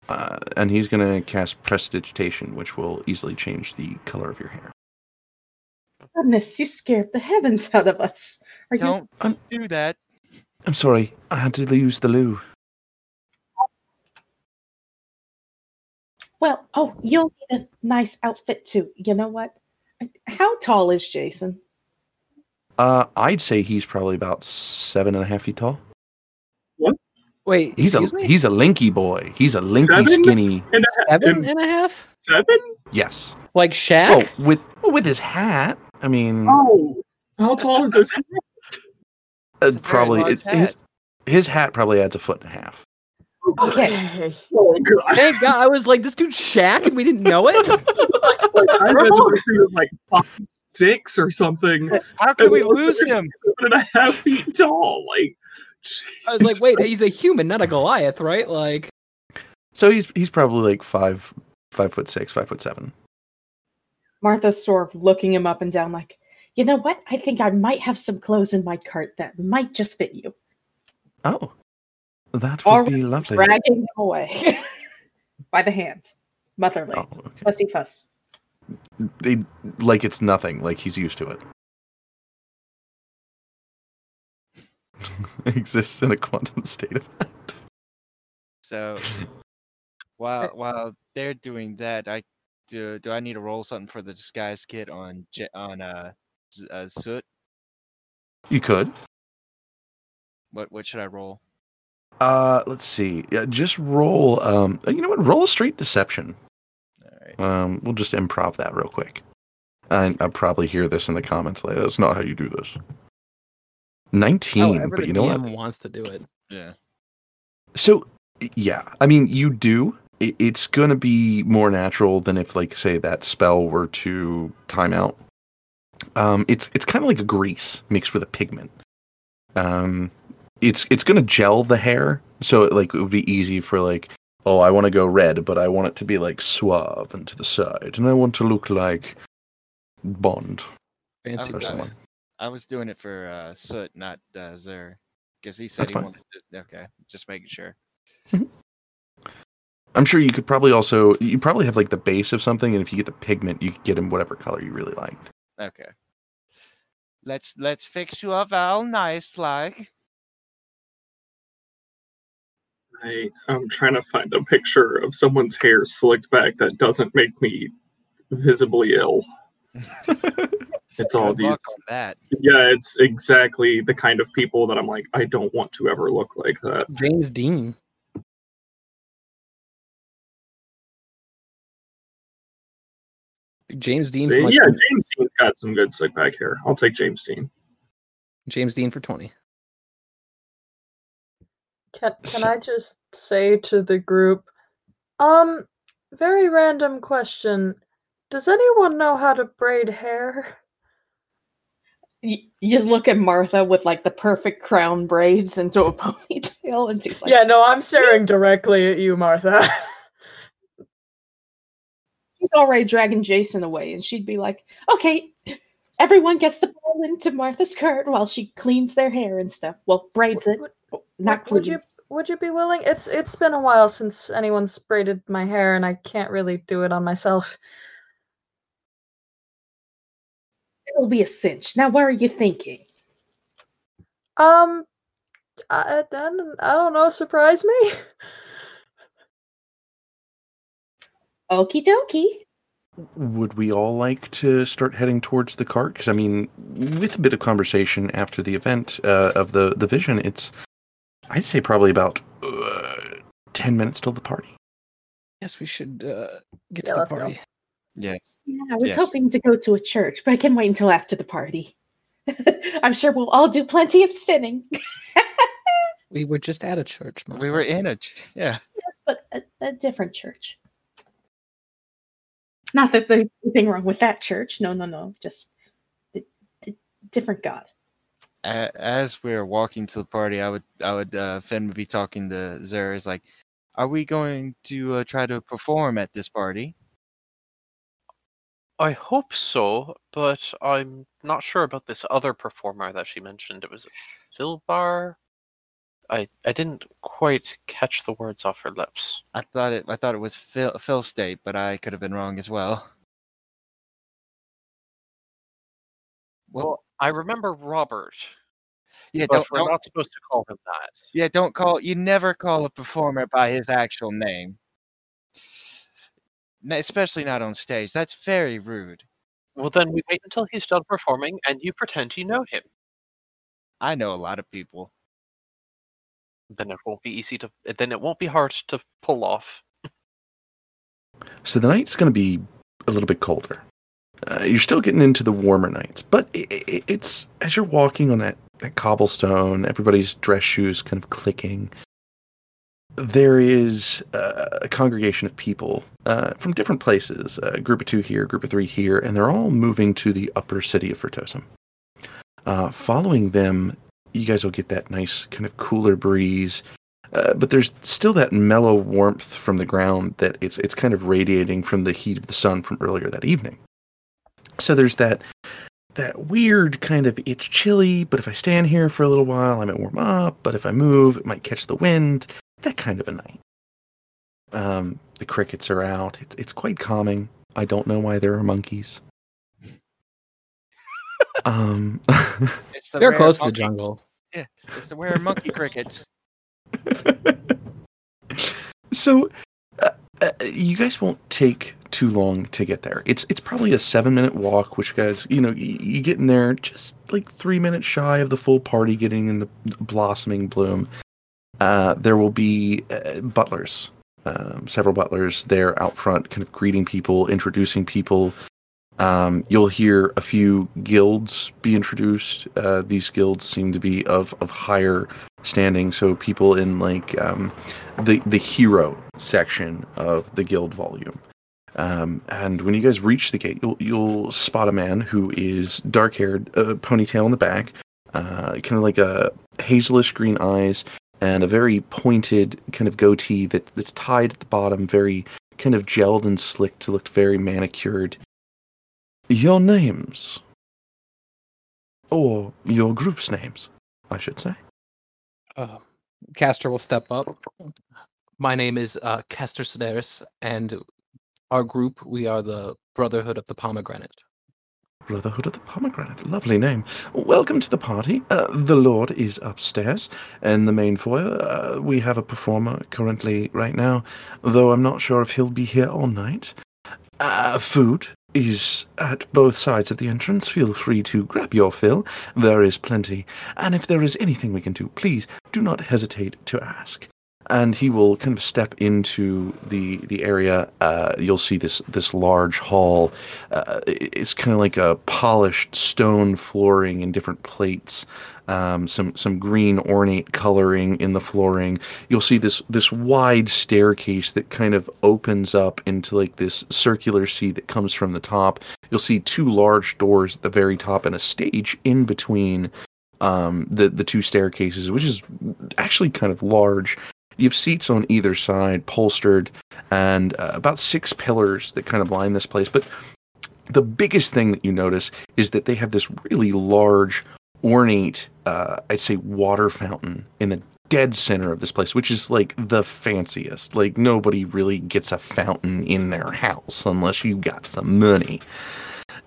Uh, and he's going to cast Prestidigitation, which will easily change the color of your hair. Goodness, you scared the heavens out of us. Are Don't I'm- do that. I'm sorry, I had to use the loo. well? Oh, you'll need a nice outfit too. You know what? How tall is Jason? Uh, I'd say he's probably about seven and a half feet tall. What? Wait, He's a me? he's a linky boy. He's a linky, Seven? skinny. And a, seven and a half? seven? Yes. Like Oh, Shaq? with with his hat. I mean, Oh, how tall is this? uh, Uh, it's a very probably large it- his his hat probably adds a foot and a half. Okay. Oh god! Thank God, I was like, this dude Shaq, and we didn't know it. Like, I imagine this dude is like five, six or something, How can we It looks lose like him? seven and a half feet tall. Like, I was like, wait, he's a human, not a Goliath, right? Like, So he's he's probably like five five foot six, five foot seven. Martha's sort of looking him up and down, like, you know what? I think I might have some clothes in my cart that might just fit you. Oh, that would All be lovely. Dragging him away by the hand, motherly, Oh, okay. fussy fuss. They, like it's nothing. Like he's used to it. Exists in a quantum state of fact. So while while they're doing that, I do. Do I need to roll something for the disguise kit on on uh, Z- uh Soot? You could. What what should I roll? Uh, let's see. Yeah, just roll. Um, you know what? Roll a straight deception. All right. Um, we'll just improv that real quick. I, I'll probably hear this in the comments later. That's not how you do this. Nineteen, however but you know DM what? wants to do it. Yeah. So, yeah, I mean, you do. It, it's going to be more natural than if, like, say, that spell were to time out. Um, it's it's kind of like a grease mixed with a pigment. Um, it's it's going to gel the hair, so it, like it would be easy for like, oh, I want to go red, but I want it to be like suave and to the side, and I want to look like Bond Fancy or someone. I was doing it for uh, Soot, not uh, Zer, because he said That's he fine. wanted. To, okay, just making sure. I'm sure you could probably also you probably have like the base of something, and if you get the pigment, you could get in whatever color you really like. Okay. Let's let's fix you up all nice, like. I, I'm trying to find a picture of someone's hair slicked back that doesn't make me visibly ill. It's all Good these. that. Yeah, it's exactly the kind of people that I'm like, I don't want to ever look like that. James Dean. James Dean. See, for like, yeah, James Dean's got some good slick back hair. I'll take James Dean. James Dean for twenty. Can can So- I just say to the group, um, very random question. Does anyone know how to braid hair? You, you just look at Martha with like the perfect crown braids into a ponytail, and she's like, yeah, no, I'm staring directly at you, Martha. he's already dragging Jason away, and she'd be like, "Okay, everyone gets to pull into Martha's skirt while she cleans their hair and stuff. Well, braids it, Would- not would you would you be willing? It's it's been a while since anyone's braided my hair, and I can't really do it on myself. It'll be a cinch. Now, what are you thinking? Um, I, I don't I don't know. Surprise me. Okie dokie. Would we all like to start heading towards the cart? Because I mean, with a bit of conversation after the event uh, of the the vision, it's I'd say probably about uh, ten minutes till the party. Yes, we should uh, get Yeah, to the let's go. party. Yes. Yeah, I was Yes. hoping to go to a church, but I can wait until after the party. I'm sure we'll all do plenty of sinning. We were just at a church. We were in a ch- yeah. Yes, but a, a different church. Not that there's anything wrong with that church. No, no, no. Just d- d- different God. As we are walking to the party, I would I would uh, Finn would be talking to Zera's like, "Are we going to uh, try to perform at this party?" I hope so, but I'm not sure about this other performer that she mentioned. It was Philbar. I I didn't quite catch the words off her lips. I thought it I thought it was Phil Phil State, but I could have been wrong as well. Well, Well, I remember Robert, yeah, don't, we're don't not supposed to call him that. yeah, don't call you never call a performer by his actual name. Especially not on stage. That's very rude. Well, then we wait until he's done performing, and you pretend you know him. I know a lot of people. Then it won't be easy to. Then it won't be hard to pull off. So the night's going to be a little bit colder. Uh, you're still getting into the warmer nights, but i i it's as you're walking on that, that cobblestone, everybody's dress shoes kind of clicking. There is uh, a congregation of people uh, from different places, a group of two here, group of three here, and they're all moving to the upper city of Fertosum. Uh, following them, you guys will get that nice kind of cooler breeze uh, but there's still that mellow warmth from the ground that it's it's kind of radiating from the heat of the sun from earlier that evening. So there's that that weird kind of it's chilly, but if I stand here for a little while, I might warm up. But if I move, it might catch the wind. That kind of a night. Um, the crickets are out. It's it's quite calming. I don't know why there are monkeys. um, It's the They're rare close to the monkey- jungle. It's the rare monkey crickets. so uh, uh, you guys won't take too long to get there. It's it's probably a seven minute walk, which guys, you know, you, you get in there just like three minutes shy of the full party getting in the blossoming bloom. Uh, there will be uh, butlers, um, several butlers there out front, kind of greeting people, introducing people. Um, you'll hear a few guilds be introduced. Uh, these guilds seem to be of of higher standing, so people in like um, the the hero section of the guild volume. Um, and when you guys reach the gate, you'll you'll spot a man who is dark haired, uh, ponytail in the back, uh, kind of like a hazelish green eyes, and a very pointed kind of goatee that that's tied at the bottom, very kind of gelled and slicked to look very manicured. Your names, or your group's names, I should say. Uh, Castor will step up. My name is uh, Castor Sedaris, and our group, we are the Brotherhood of the Pomegranate. Brotherhood of the Pomegranate. Lovely name. Welcome to the party. Uh, the Lord is upstairs in the main foyer. Uh, we have a performer currently right now, though I'm not sure if he'll be here all night. Uh, food is at both sides of the entrance. Feel free to grab your fill. There is plenty. And if there is anything we can do, please do not hesitate to ask. And he will kind of step into the the area. Uh, you'll see this this large hall. Uh, it's kind of like a polished stone flooring and different plates. Um, some some green ornate coloring in the flooring. You'll see this this wide staircase that kind of opens up into like this circular seat that comes from the top. You'll see two large doors at the very top and a stage in between um, the the two staircases, which is actually kind of large. You have seats on either side, polstered, and uh, about six pillars that kind of line this place. But the biggest thing that you notice is that they have this really large, ornate, uh, I'd say, water fountain in the dead center of this place, which is like the fanciest. Like nobody really gets a fountain in their house unless you got some money.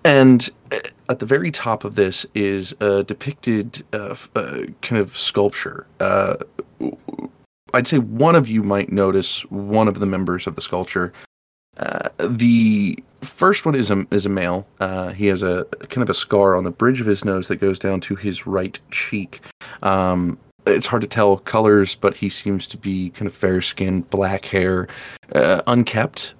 And uh, at the very top of this is a depicted uh, uh, kind of sculpture. Uh, I'd say one of you might notice one of the members of the sculpture. Uh, the first one is a is a male. Uh, he has a kind of a scar on the bridge of his nose that goes down to his right cheek. Um, it's hard to tell colors, but he seems to be kind of fair skinned, black hair, uh, unkept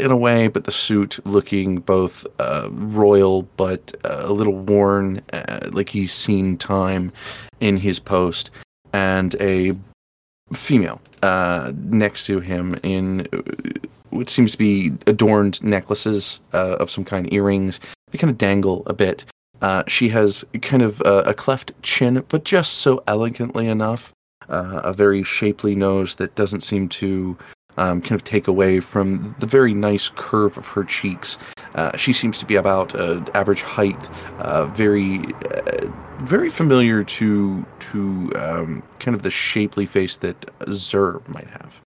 in a way, but the suit looking both uh, royal but uh, a little worn, uh, like he's seen time in his post, and a female uh, next to him in uh, what seems to be adorned necklaces uh, of some kind, earrings. They kind of dangle a bit. Uh, she has kind of uh, a cleft chin, but just so elegantly enough. Uh, a very shapely nose that doesn't seem to um, kind of take away from the very nice curve of her cheeks. Uh, she seems to be about uh, average height, uh, very, uh, very familiar to to um, kind of the shapely face that Zer might have.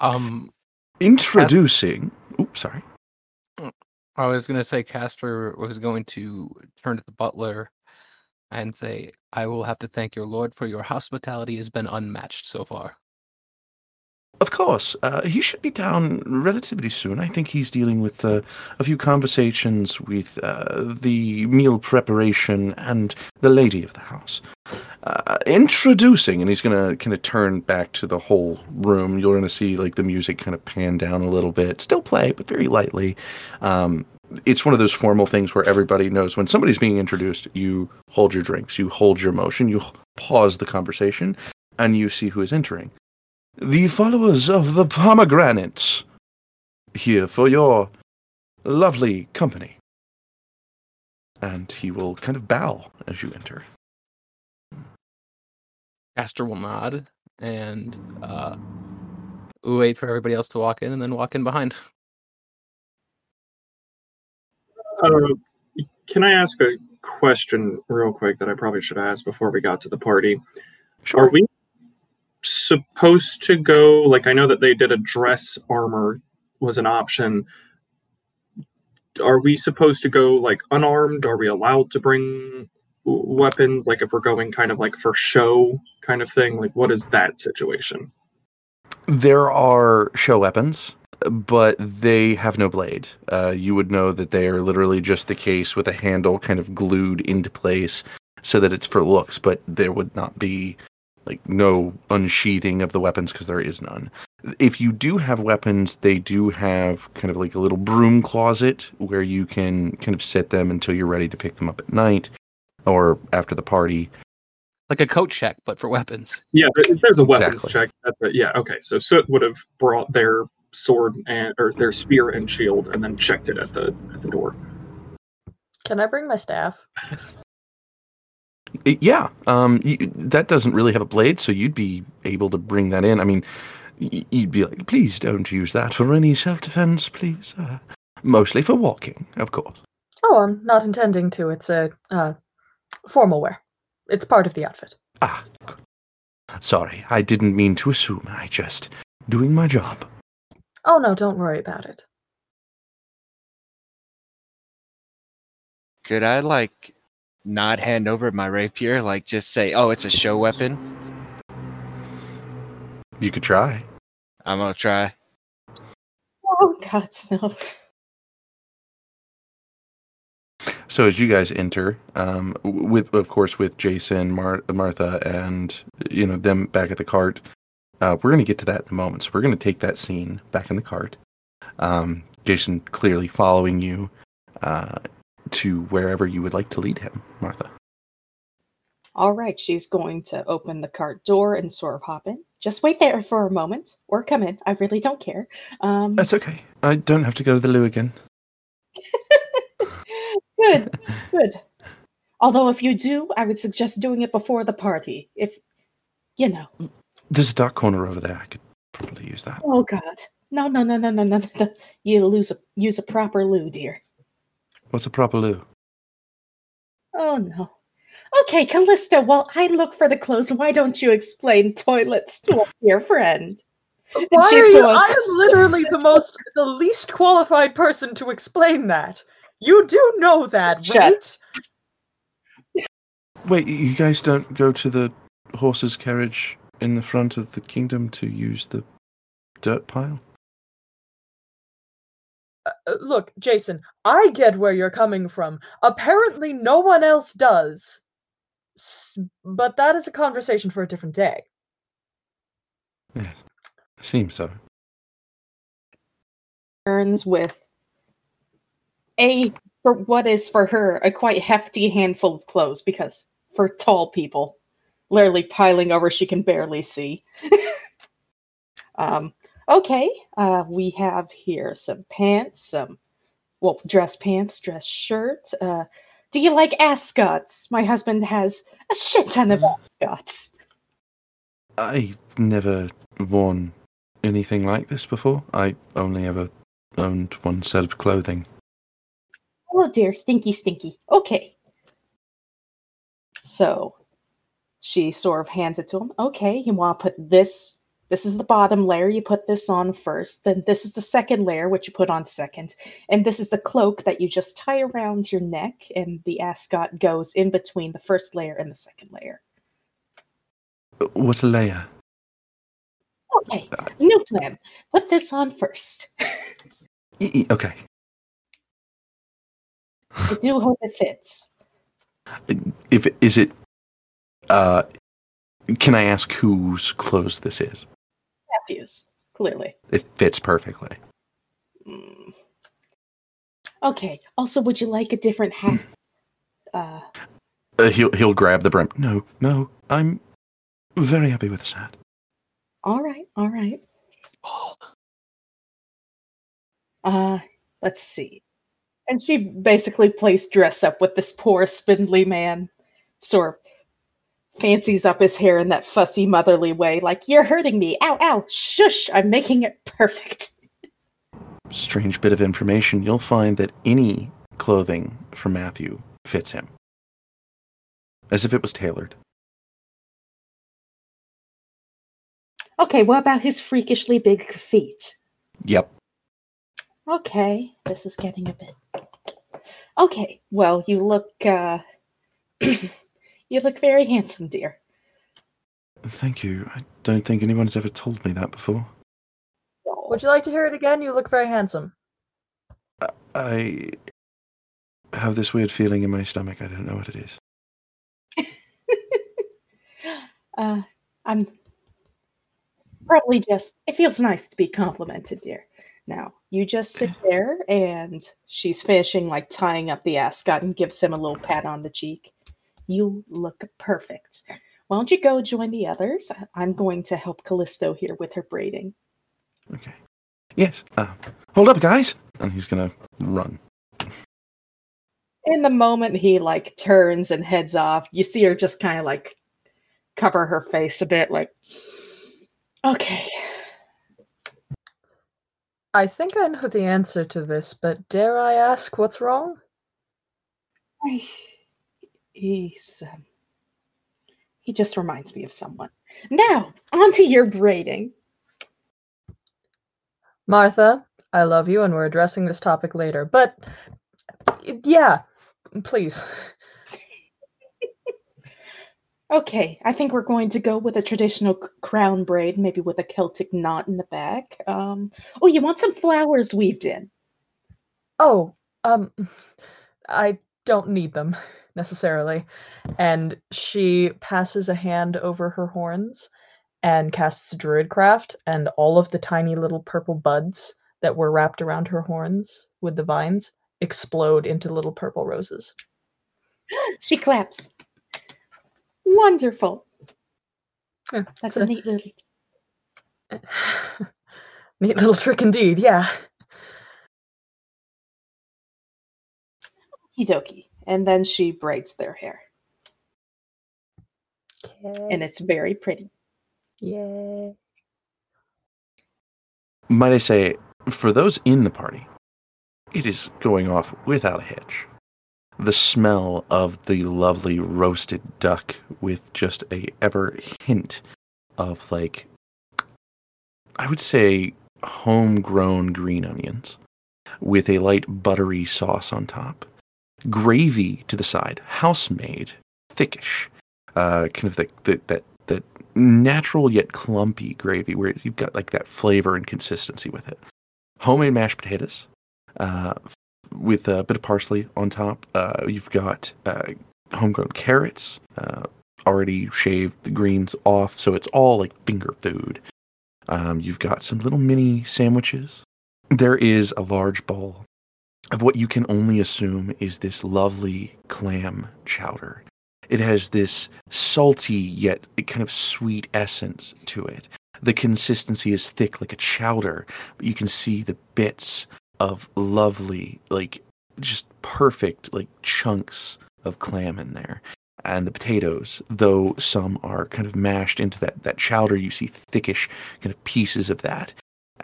Um, Introducing. Oops, sorry. I was gonna say Castor was going to turn to the butler and say, "I will have to thank your lord for your hospitality has been unmatched so far." Of course, uh, he should be down relatively soon. I think he's dealing with uh, a few conversations with uh, the meal preparation and the lady of the house. Uh, introducing, and he's gonna kind of turn back to the whole room. You're gonna see like the music kind of pan down a little bit, still play, but very lightly. Um, it's one of those formal things where everybody knows when somebody's being introduced, you hold your drinks, you hold your motion, you pause the conversation, and you see who is entering the followers of the pomegranates here for your lovely company. And he will kind of bow as you enter. Castor will nod and uh, wait for everybody else to walk in, and then walk in behind. Uh, can I ask a question real quick that I probably should ask before we got to the party? Are we supposed to go? Like, I know that they did a dress armor was an option. Are we supposed to go like unarmed? Are we allowed to bring weapons? Like, if we're going kind of like for show kind of thing? Like, what is that situation? There are show weapons, but they have no blade. Uh, you would know that they are literally just the case with a handle kind of glued into place so that it's for looks, but there would not be like no unsheathing of the weapons because there is none. If you do have weapons, they do have kind of like a little broom closet where you can kind of set them until you're ready to pick them up at night or after the party. Like a coat check, but for weapons. Yeah, but there's a weapons Exactly. check. That's it. Yeah, okay. So Soot would have brought their sword and or their spear and shield, and then checked it at the at the door. Can I bring my staff? I- Yeah, um, y that doesn't really have a blade, so you'd be able to bring that in. I mean, you'd be like, please don't use that for any self-defense, please. Uh, mostly for walking, of course. Oh, I'm not intending to. It's a uh, formal wear. It's part of the outfit. Ah, good. sorry, I didn't mean to assume. I just doing my job. Oh no, don't worry about it. Could I like not hand over my rapier? Like just say, "Oh, it's a show weapon." You could try. I'm gonna try. Oh God, no. So as you guys enter, um, with of course with Jason, Mar- Martha, and you know them back at the cart, uh, we're going to get to that in a moment. So we're going to take that scene back in the cart. Um, Jason clearly following you uh, to wherever you would like to lead him, Martha. All right, she's going to open the cart door and sort of hop in. Just wait there for a moment, or come in. I really don't care. Um, That's okay. I don't have to go to the loo again. good, good. Although, if you do, I would suggest doing it before the party. If you know. There's a dark corner over there. I could probably use that. Oh God, no, no, no, no, no, no, no. You lose a use a proper loo, dear. What's a proper loo? Oh no. Okay, Callisto. While I look for the clothes, why don't you explain toilets to our dear friend? Why she's are you? going- I am literally the most, the least qualified person to explain that. You do know that, Shut. right? Wait, you guys don't go to the horse's carriage in the front of the kingdom to use the dirt pile? Uh, look, Jason, I get where you're coming from. Apparently, no one else does. S- But that is a conversation for a different day. Yes, seems so. Turns with a for what is for her a quite hefty handful of clothes because for tall people, literally piling over she can barely see. um, okay, uh, we have here some pants, some well, dress pants, dress shirt. Uh, do you like ascots? My husband has a shit ton of ascots. I've never worn anything like this before. I only ever owned one set of clothing. Oh dear, stinky, stinky. Okay. So she sort of hands it to him. Okay, you want to put this. This is the bottom layer. You put this on first. Then this is the second layer, which you put on second. And this is the cloak that you just tie around your neck. And the ascot goes in between the first layer and the second layer. What's a layer? Okay, new plan. Put this on first. Okay. I do hope it fits. If is it, uh, can I ask whose clothes this is? Matthews, clearly. It fits perfectly. Mm. Okay. Also, would you like a different hat? Uh, Uh, he'll he'll grab the brim. No, no, I'm very happy with this hat. all right, all right. Oh, Uh, let's see. And she basically plays dress up with this poor spindly man. Sort of fancies up his hair in that fussy motherly way, like, you're hurting me. Ow, ow, shush, I'm making it perfect. Strange bit of information. You'll find that any clothing from Matthew fits him, as if it was tailored. Okay, what about his freakishly big feet? Yep. Okay, this is getting a bit. Okay, well, you look, uh, you look very handsome, dear. Thank you. I don't think anyone's ever told me that before. Would you like to hear it again? You look very handsome. I have this weird feeling in my stomach. I don't know what it is. uh, I'm probably just. It feels nice to be complimented, dear. Now you just sit there, and she's finishing like tying up the ascot and gives him a little pat on the cheek. You look perfect. Why don't you go join the others? I- I'm going to help Callisto here with her braiding. Okay. Yes. Uh, hold up, guys. And he's gonna run. In the moment he like turns and heads off, you see her just kind of like cover her face a bit, like, okay. I think I know the answer to this, but dare I ask what's wrong? He's um, he just reminds me of someone. Now, onto your braiding. Martha, I love you, and we're addressing this topic later. But yeah, please. Okay, I think we're going to go with a traditional c- crown braid, maybe with a Celtic knot in the back. Um, oh, you want some flowers weaved in? Oh, um, I don't need them necessarily. And she passes a hand over her horns and casts Druidcraft, and all of the tiny little purple buds that were wrapped around her horns with the vines explode into little purple roses. She claps. Wonderful. Yeah, That's it's a neat little. neat little trick indeed, yeah. Okie And then she braids their hair, and it's very pretty. yeah. Might I say, for those in the party, it is going off without a hitch. The smell of the lovely roasted duck with just a ever hint of like I would say homegrown green onions with a light buttery sauce on top. Gravy to the side, house made, thickish. Uh, kind of the, the, that that natural yet clumpy gravy where you've got like that flavor and consistency with it. Homemade mashed potatoes uh, with a bit of parsley on top. Uh, you've got uh, homegrown carrots, uh, already shaved the greens off, so it's all like finger food. Um, you've got some little mini sandwiches. There is a large bowl of what you can only assume is this lovely clam chowder. It has this salty yet kind of sweet essence to it. The consistency is thick like a chowder, but you can see the bits of lovely, like just perfect, like chunks of clam in there. And the potatoes, though some are kind of mashed into that, that chowder, you see thickish kind of pieces of that.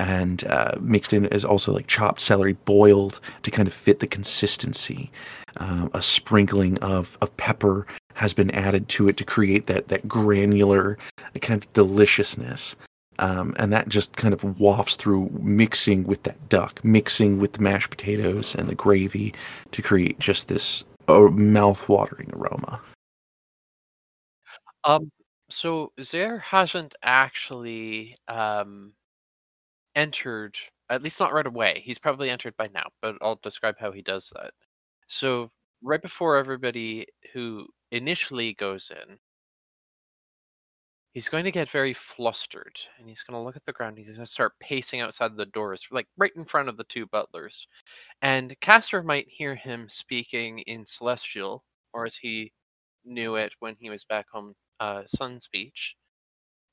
And uh, mixed in is also like chopped celery boiled to kind of fit the consistency. Um, a sprinkling of, of pepper has been added to it to create that, that granular kind of deliciousness. Um, and that just kind of wafts through, mixing with that duck, mixing with the mashed potatoes and the gravy to create just this uh, mouth-watering aroma. Um, so Zaire hasn't actually um entered, at least not right away. He's probably entered by now, but I'll describe how he does that. So right before everybody who initially goes in, he's going to get very flustered and he's going to look at the ground. He's going to start pacing outside the doors, like right in front of the two butlers. And Castor might hear him speaking in Celestial, or as he knew it when he was back home, uh, Sun speech.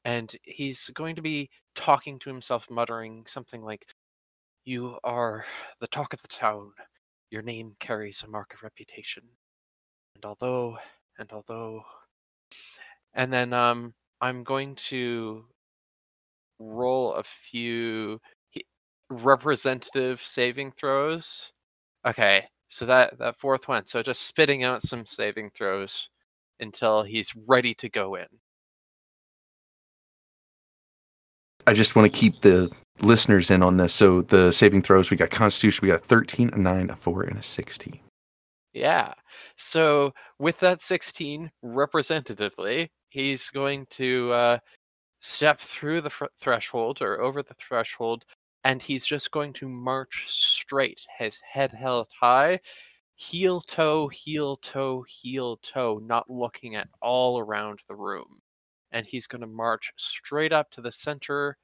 And he's going to be talking to himself, muttering something like, You are the talk of the town. Your name carries a mark of reputation. And although, and although. And then um, I'm going to roll a few representative saving throws. Okay, so that that fourth one. So just spitting out some saving throws until he's ready to go in. I just want to keep the listeners in on this. So the saving throws, we got Constitution, we got a 13, a 9, a 4, and a 16. Yeah. So with that 16 representatively, he's going to uh, step through the fr- threshold or over the threshold, and he's just going to march straight, his head held high, heel toe, heel toe, heel toe, not looking at all around the room. And he's going to march straight up to the center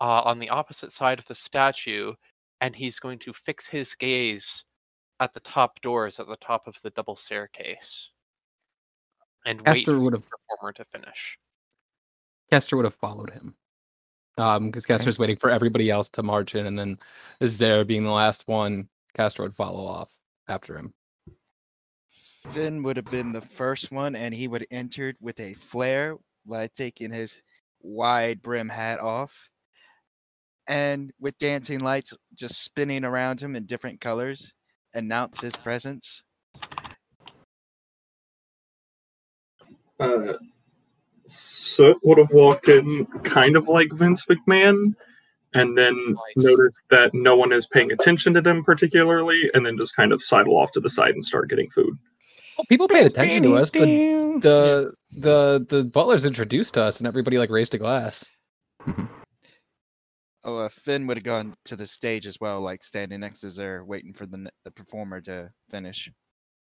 uh, on the opposite side of the statue, and he's going to fix his gaze at the top doors at the top of the double staircase and wait Castor for would the have performer to finish. Castor would have followed him. Um, because Castor's waiting for everybody else to march in, and then Zare being the last one, Castor would follow off after him. Finn would have been the first one, and he would have entered with a flare by taking his wide brim hat off. And with dancing lights just spinning around him in different colors, announce his presence. Uh, Soot would have walked in kind of like Vince McMahon, and then Nice. noticed that no one is paying attention to them particularly, and then just kind of sidle off to the side and start getting food. Oh, people paid attention to us. The, the the the butlers introduced us, and everybody like raised a glass. Mhm. Oh, uh, Finn would have gone to the stage as well, like standing next to Zer, waiting for the, the performer to finish.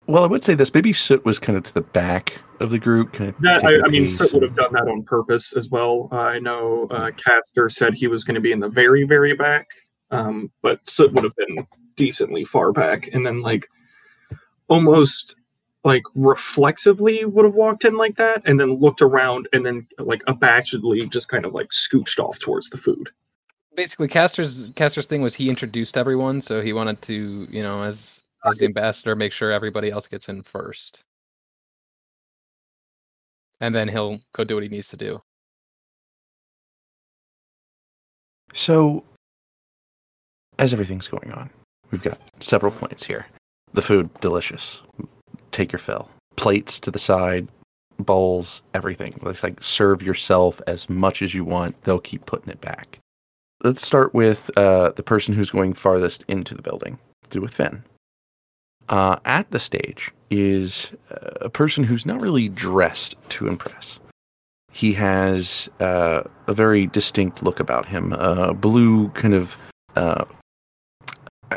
Well, I would say this. Maybe Soot was kind of to the back of the group. Kind of That I, I mean, Soot would have done that on purpose as well. Uh, I know uh, Castor said he was going to be in the very, very back, um, but Soot would have been decently far back, and then like almost like reflexively would have walked in like that, and then looked around, and then like abashedly just kind of like scooched off towards the food. Basically, Castor's Castor's thing was he introduced everyone, so he wanted to, you know, as as the ambassador, make sure everybody else gets in first, and then he'll go do what he needs to do. So, as everything's going on, we've got several points here. The food, delicious. Take your fill. Plates to the side, bowls, everything. It's like serve yourself as much as you want. They'll keep putting it back. Let's start with uh, the person who's going farthest into the building. Let's do with Finn. Uh, at the stage is uh, a person who's not really dressed to impress. He has uh, a very distinct look about him. A blue kind of, uh,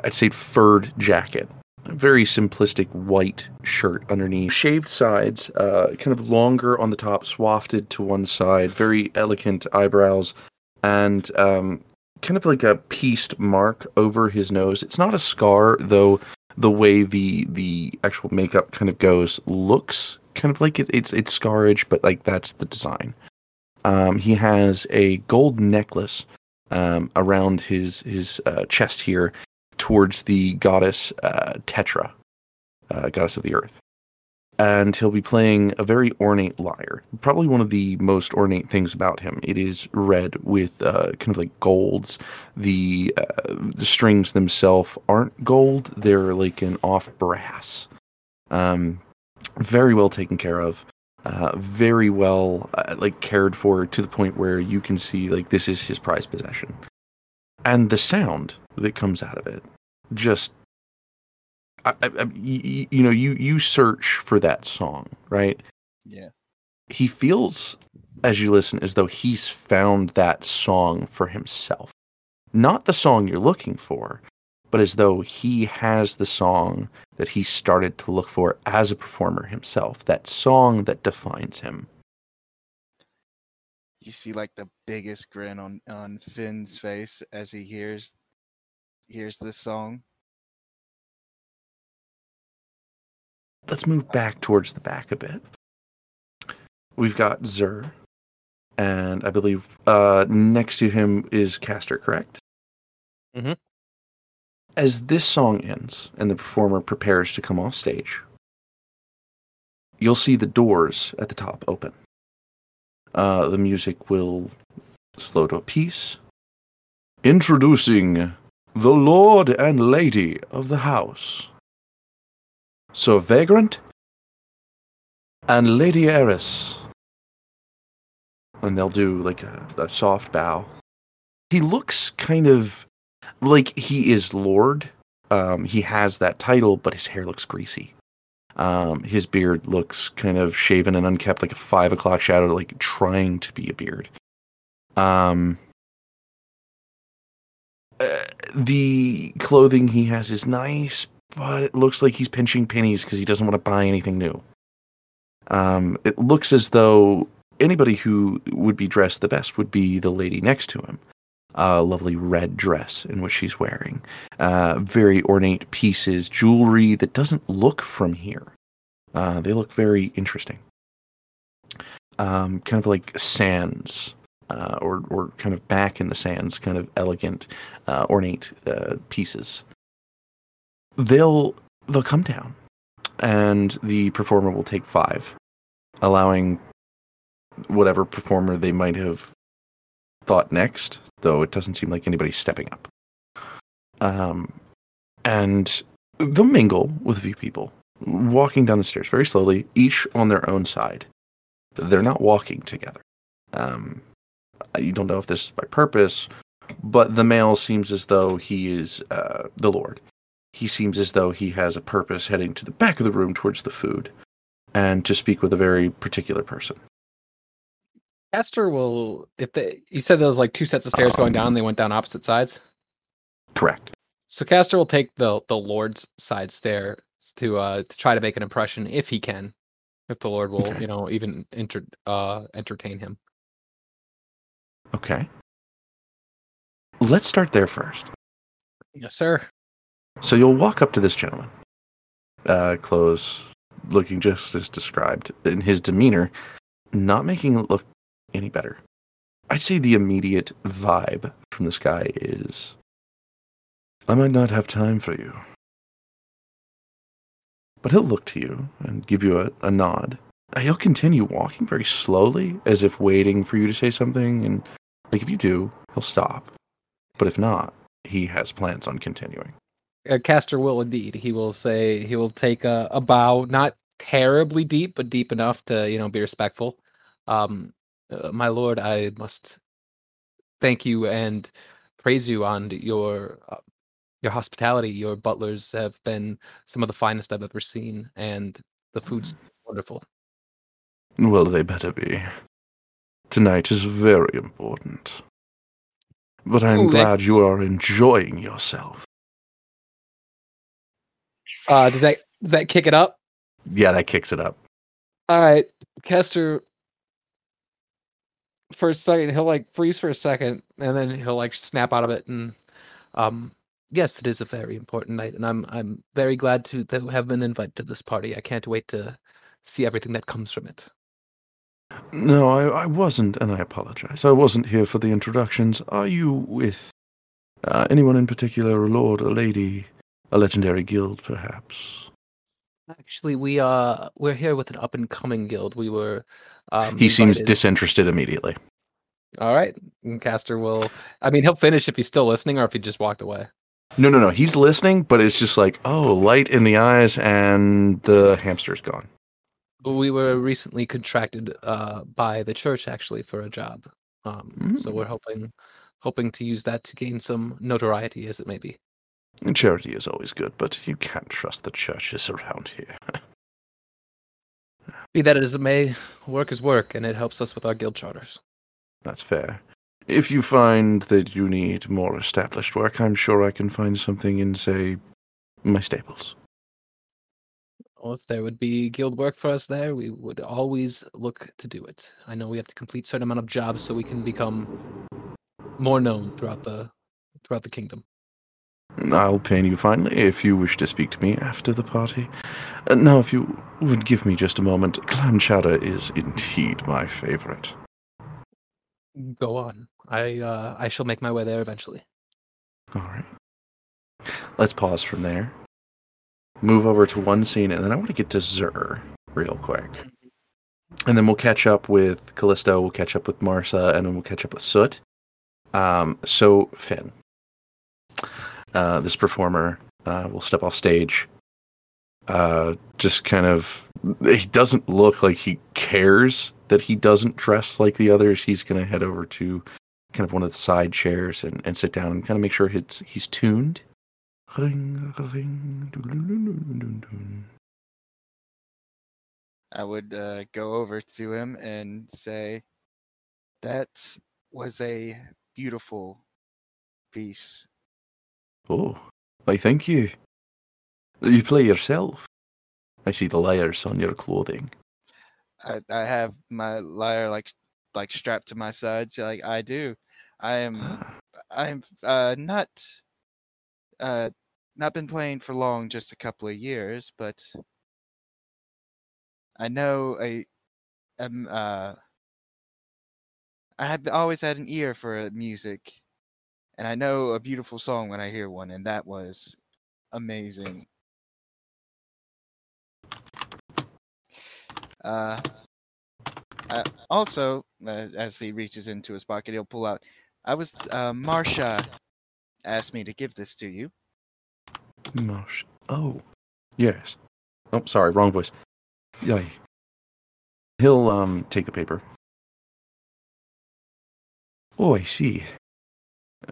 I'd say, furred jacket. Very simplistic white shirt underneath. Shaved sides, uh, kind of longer on the top, swafted to one side. Very elegant eyebrows, and um, kind of like a pieced mark over his nose. It's not a scar, though. The way the the actual makeup kind of goes looks kind of like it, it's it's scarage, but like that's the design. Um, he has a gold necklace um, around his his uh, chest here, towards the goddess uh, Tetra, uh, goddess of the earth, and he'll be playing a very ornate lyre. Probably one of the most ornate things about him. It is red with uh, kind of like golds. The uh, the strings themselves aren't gold; they're like an off brass. Um, very well taken care of uh, very well uh, like cared for to the point where you can see like this is his prized possession and the sound that comes out of it just I, I, I- y- you know you you search for that song right? Yeah. he feels as you listen as though he's found that song for himself. Not the song you're looking for but as though he has the song that he started to look for as a performer himself that song that defines him. You see like the biggest grin on on Finn's face as he hears hears this song. let's move back towards the back a bit we've got Zer, and i believe uh next to him is Castor correct Mm-hmm. as this song ends and the performer prepares to come off stage you'll see the doors at the top open uh the music will slow to a piece introducing the lord and lady of the house Sir Vagrant and Lady Eris. And they'll do like a, a soft bow. He looks kind of like he is Lord. Um, he has that title, but his hair looks greasy. Um, his beard looks kind of shaven and unkept, like a five o'clock shadow, like trying to be a beard. Um, uh, the clothing he has is nice, but it looks like he's pinching pennies because he doesn't want to buy anything new. Um, it looks as though anybody who would be dressed the best would be the lady next to him. A lovely red dress in which she's wearing, uh, very ornate pieces, jewelry that doesn't look from here. Uh, they look very interesting. Um, kind of like sands, uh, or or kind of back in the sands, kind of elegant, uh, ornate uh, pieces. They'll they'll come down and the performer will take five allowing whatever performer they might have thought next though it doesn't seem like anybody's stepping up. Um and they'll mingle with a few people walking down the stairs very slowly each on their own side. They're not walking together. Um you don't know if this is by purpose but the male seems as though he is uh, the lord he seems as though he has a purpose heading to the back of the room towards the food and to speak with a very particular person. Castor will if they you said there was like two sets of stairs going down, they went down opposite sides. Correct. So Castor will take the the Lord's side stair to uh to try to make an impression if he can. If the Lord will, Okay. you know, even enter uh entertain him. Okay. Let's start there first. Yes, sir. So you'll walk up to this gentleman, uh, clothes looking just as described, in his demeanor, not making it look any better. I'd say the immediate vibe from this guy is I might not have time for you. But he'll look to you and give you a, a nod. He'll continue walking very slowly, as if waiting for you to say something, and like if you do, he'll stop. But if not, he has plans on continuing. Uh, Castor will indeed. He will say he will take a, a bow, not terribly deep, but deep enough to you know be respectful. Um, uh, my lord, I must thank you and praise you on your uh, your hospitality. Your butlers have been some of the finest I've ever seen, and the food's wonderful. Well, they better be. Tonight is very important. But I'm Ooh, that- glad you are enjoying yourself. Uh, does that does that kick it up? Yeah, that kicks it up. All right, Castor. For a second, he'll like freeze for a second, and then he'll like snap out of it. And um, yes, it is a very important night, and I'm I'm very glad to to have been invited to this party. I can't wait to see everything that comes from it. No, I, I wasn't, and I apologize. I wasn't here for the introductions. Are you with uh, anyone in particular, a lord, a lady, a legendary guild, perhaps? Actually, we uh we're here with an up and coming guild. We were. Um, he seems invited- disinterested immediately. All right, and Castor will. I mean, he'll finish if he's still listening, or if he just walked away. No, no, no. He's listening, but it's just like, oh, light in the eyes, and the hamster's gone. We were recently contracted uh, by the church actually for a job, um, so Mm. we're hoping hoping to use that to gain some notoriety, as it may be. And charity is always good, but you can't trust the churches around here. Be that as it may, work is work, and it helps us with our guild charters. That's fair. If you find that you need more established work, I'm sure I can find something in, say, my stables. Well, if there would be guild work for us there, we would always look to do it. I know we have to complete certain amount of jobs so we can become more known throughout the throughout the kingdom. I'll pay you finally if you wish to speak to me after the party. Uh, now, if you would give me just a moment, clam chowder is indeed my favorite. Go on. I uh, I shall make my way there eventually. All right. Let's pause from there. Move over to one scene, and then I want to get to Zur real quick. And then we'll catch up with Callisto, we'll catch up with Marsa, and then we'll catch up with Soot. Um, so, Finn. Uh, this performer uh, will step off stage. Uh, just kind of. He doesn't look like he cares that he doesn't dress like the others. He's going to head over to kind of one of the side chairs and, and sit down and kind of make sure he's, he's tuned. Ring, ring. I would uh, go over to him and say, "That was a beautiful piece." Oh, I thank you. You play yourself. I see the lyres on your clothing. I, I have my lyre like like strapped to my side. So like I do. I am Ah, I'm uh not uh not been playing for long, just a couple of years, but I know I am uh I have always had an ear for uh, music and I know a beautiful song when I hear one and that was amazing. Uh I, also, uh, as he reaches into his pocket, he'll pull out. I was uh, Marsha asked me to give this to you. Marsh. Oh, yes. Oh, sorry, wrong voice. Yay. He'll um take the paper. Oh, I see.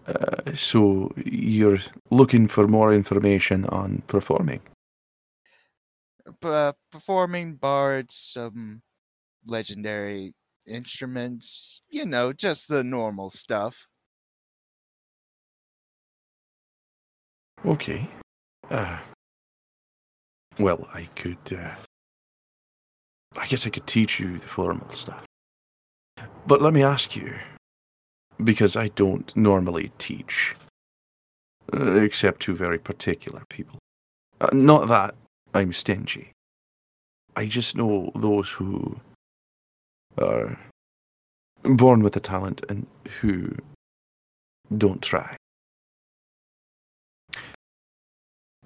Uh, so you're looking for more information on performing? Uh, performing bards, some legendary instruments, you know, just the normal stuff. Okay. Uh, well, I could. Uh, I guess I could teach you the formal stuff. But let me ask you, because I don't normally teach, uh, except to very particular people. Uh, not that I'm stingy. I just know those who are born with a talent and who don't try.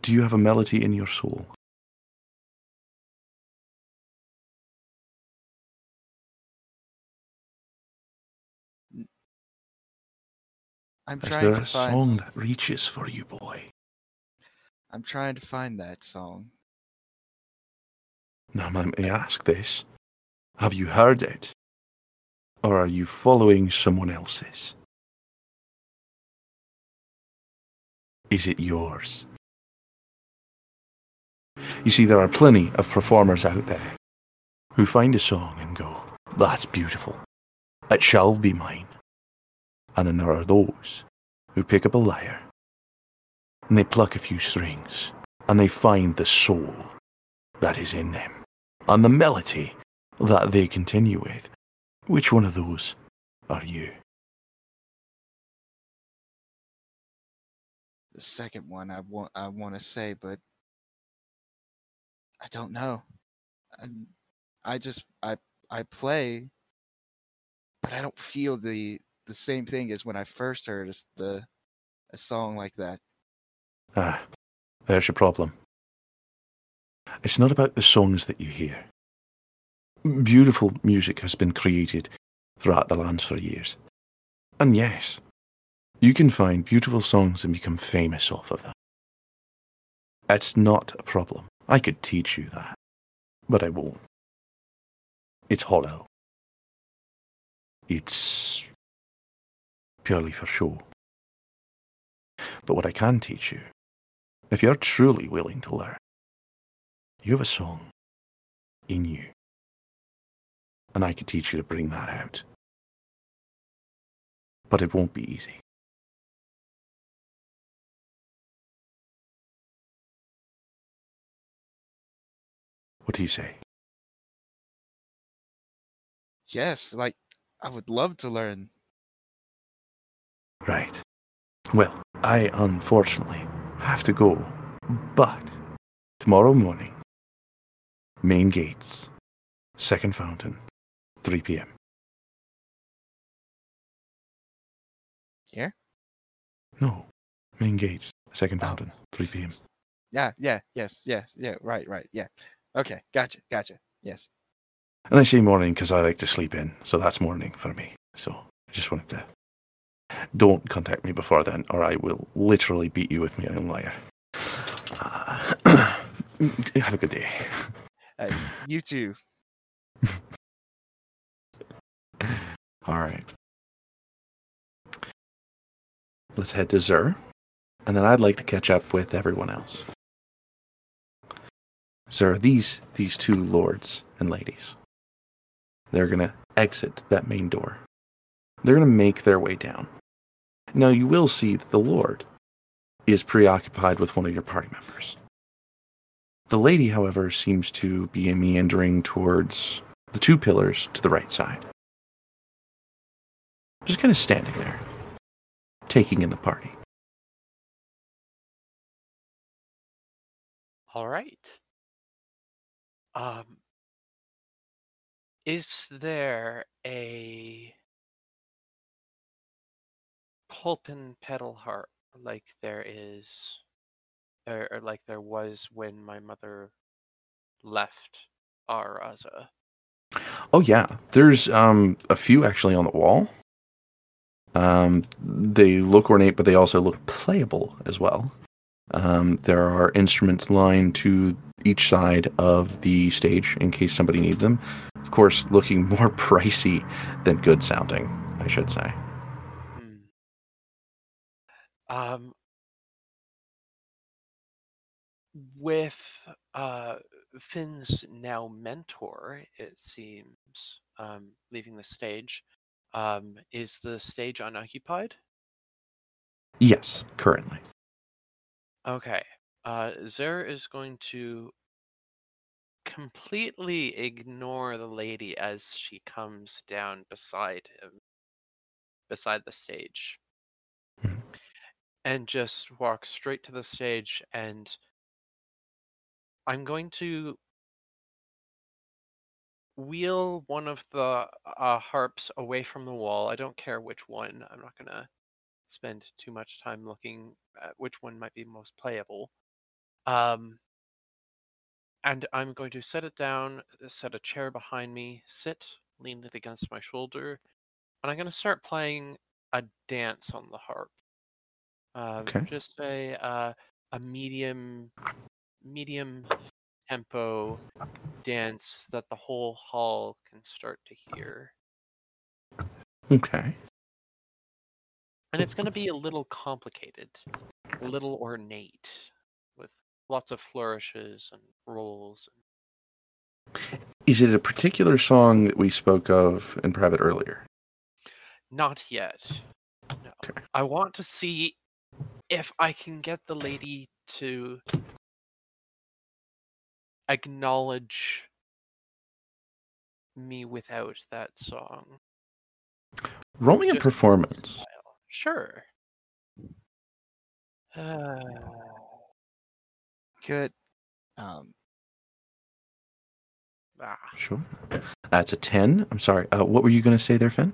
Do you have a melody in your soul? I'm Is trying there to a find. song that reaches for you, boy? I'm trying to find that song. Now, may I ask this. Have you heard it? Or are you following someone else's? Is it yours? You see, there are plenty of performers out there who find a song and go, That's beautiful. It shall be mine. And then there are those who pick up a lyre and they pluck a few strings and they find the soul that is in them and the melody that they continue with. Which one of those are you? The second one I want I want to say, but I don't know. I, I just I I play, but I don't feel the the same thing as when I first heard the a song like that. Ah, there's your problem. It's not about the songs that you hear. Beautiful music has been created throughout the lands for years. And yes, you can find beautiful songs and become famous off of them. It's not a problem. I could teach you that, but I won't. It's hollow. It's purely for show. But what I can teach you, if you're truly willing to learn, you have a song in you. And I could teach you to bring that out. But it won't be easy. What do you say? Yes, like I would love to learn. Right. Well, I unfortunately have to go. But tomorrow morning, main gates, second fountain, 3 p.m. Here? No, main gates, second Oh. fountain, 3 p.m. Yeah, yeah, yes, yes, yeah, right, right, yeah. Okay, gotcha, gotcha. Yes. And I say morning because I like to sleep in, so that's morning for me. So I just wanted to. Don't contact me before then, or I will literally beat you with my own lyre. Uh, have a good day. Uh, you too. All right. Let's head to Zur, and then I'd like to catch up with everyone else. Zur, these these two lords and ladies, they're gonna exit that main door. They're gonna make their way down. Now you will see that the lord is preoccupied with one of your party members. The lady, however, seems to be meandering towards the two pillars to the right side. Just kind of standing there, taking in the party. All right. Um, is there a pulp and pedal heart like there is, or, or like there was when my mother left Araza? Oh yeah, there's um a few actually on the wall. Um, they look ornate, but they also look playable as well. Um, there are instruments lined to each side of the stage in case somebody needs them. Of course, looking more pricey than good sounding, I should say. Hmm. Um, with uh, Finn's now mentor, it seems um, leaving the stage. Um, is the stage unoccupied? Yes, currently. Okay. Uh, Zer is going to completely ignore the lady as she comes down beside him, beside the stage, Mhm. and just walk straight to the stage. And I'm going to wheel one of the uh, harps away from the wall. I don't care which one. I'm not going to spend too much time looking at which one might be most playable. Um, and I'm going to set it down, set a chair behind me, sit, lean it against my shoulder, and I'm going to start playing a dance on the harp. Um, Okay. Just a uh, a medium medium tempo dance that the whole hall can start to hear. Okay. And it's going to be a little complicated, a little ornate, with lots of flourishes and rolls. Is it a particular song that we spoke of in private earlier? Not yet. No. Okay. I want to see if I can get the lady to acknowledge me without that song. Roll me a performance. Style. Sure. Uh, Good. Um, ah, Sure. That's a 10. I'm sorry. Uh, what were you going to say there, Finn?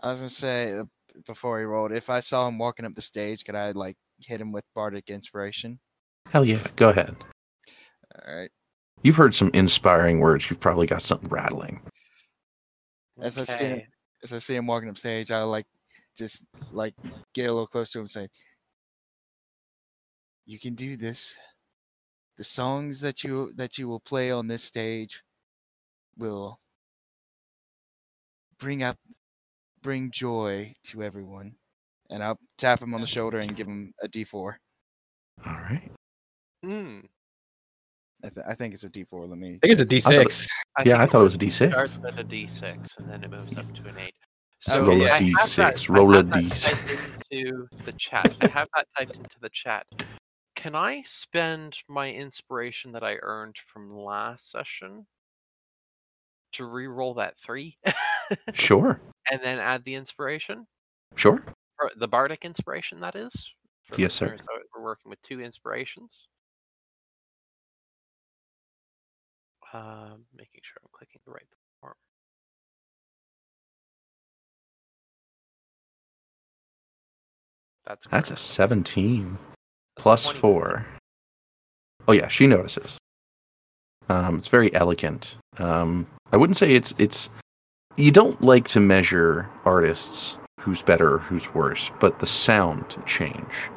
I was gonna say uh, before he rolled, if I saw him walking up the stage, could I like hit him with bardic inspiration? Hell yeah. Go ahead. All right. You've heard some inspiring words. You've probably got something rattling. As I see him, okay. as I see him walking up stage, I like just like get a little close to him, and say, "You can do this. The songs that you that you will play on this stage will bring out bring joy to everyone." And I'll tap him on the shoulder and give him a D4. All right. Mm, I, th- I think it's a D4. Let me. I think it's a check. I thought D6. Yeah, I thought it was a it's- D6. starts at a D6 and then it moves up to an 8. Okay, roll a I have D6. that- roll a have that D6. typed into the chat. I have that typed into the chat. Can I spend my inspiration that I earned from last session to re-roll that three, Sure. and then add the inspiration, Sure. or the bardic inspiration? That is. Yes, sir. so We're working with two inspirations. Um, making sure I'm clicking the right form. That's That's a 17 That's a plus 20. 4. Oh, yeah. She notices. Um, it's very elegant. Um, I wouldn't say it's it's. You don't like to measure artists who's better, who's worse, but the sound change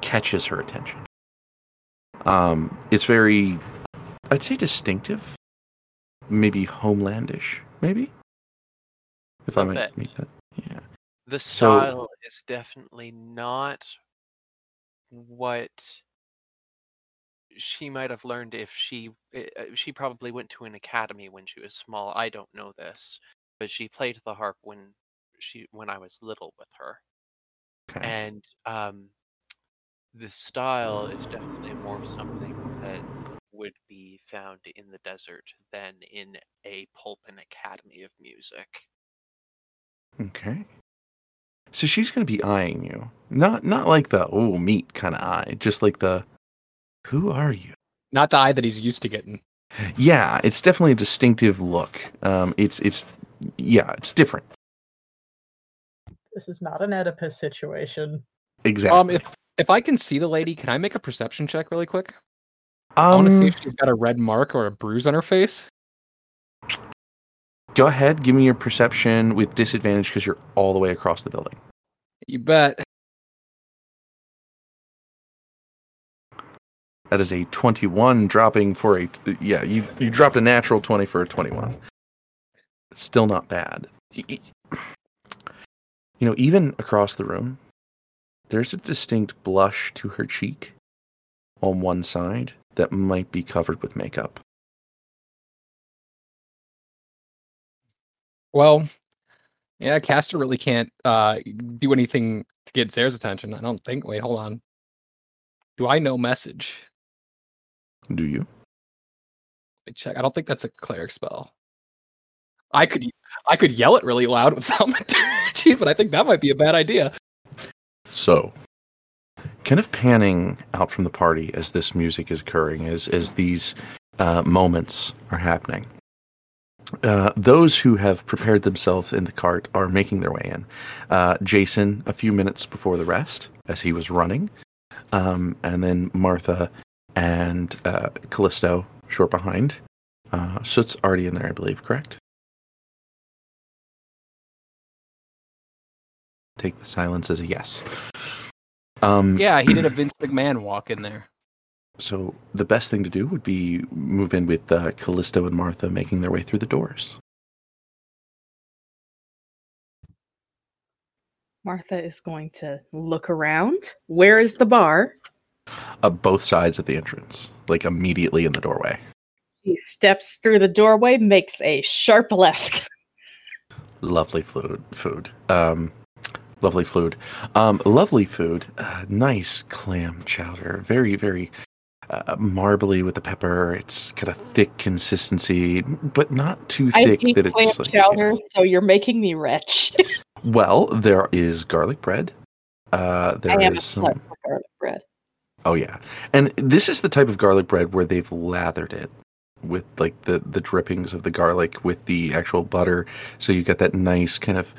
catches her attention. Um, it's very, I'd say, distinctive. Maybe homelandish. Maybe. If I might make that. Yeah. The So- style is definitely not what she might have learned if she uh, uh, she probably went to an academy when she was small. I don't know this, but she played the harp when she when I was little with her, Okay. and um, the style is definitely more something that would be found in the desert than in a pulpit academy of music. Okay. So she's going to be eyeing you. Not not like the oh meat kind of eye, just like the who are you? Not the eye that he's used to getting. Yeah, it's definitely a distinctive look. Um it's it's yeah, it's different. This is not an Oedipus situation. Exactly. Um, if if I can see the lady, can I make a perception check really quick? I want to see Um, if she's got a red mark or a bruise on her face. Go ahead, give me your perception with disadvantage because you're all the way across the building. You bet. That is a 21 dropping for a yeah, you you dropped a natural 20 for a 21. Still not bad. You know, even across the room, there's a distinct blush to her cheek on one side that might be covered with makeup. Well, yeah, Castor really can't uh, do anything to get Zare's attention. I don't think. Wait, hold on. Do I know message? Do you? Let me check. I don't think that's a cleric spell. I could I could yell it really loud with thaumaturgy, but I think that might be a bad idea. So, kind of panning out from the party as this music is occurring, as as these uh, moments are happening. Uh, those who have prepared themselves in the cart are making their way in. Uh, Jason, a few minutes before the rest, as he was running, um, and then Martha and uh, Callisto short behind. Uh, Soot's already in there, I believe. Correct? Take the silence as a yes. Um, Yeah, he did a Vince McMahon walk in there. So the best thing to do would be move in with uh, Callisto and Martha making their way through the doors. Martha is going to look around. Where is the bar? Uh, both sides of the entrance, like immediately in the doorway. He steps through the doorway, makes a sharp left. Lovely food. Food. Um, lovely food. Um, lovely food. Uh, nice clam chowder. Very, very uh, marbly with the pepper. It's got a thick consistency, but not too I thick that it's like, chowder, so you're making me rich. Well, there is garlic bread. Uh, there I is some. garlic bread. Oh yeah, and this is the type of garlic bread where they've lathered it with like the the drippings of the garlic with the actual butter, so you get that nice kind of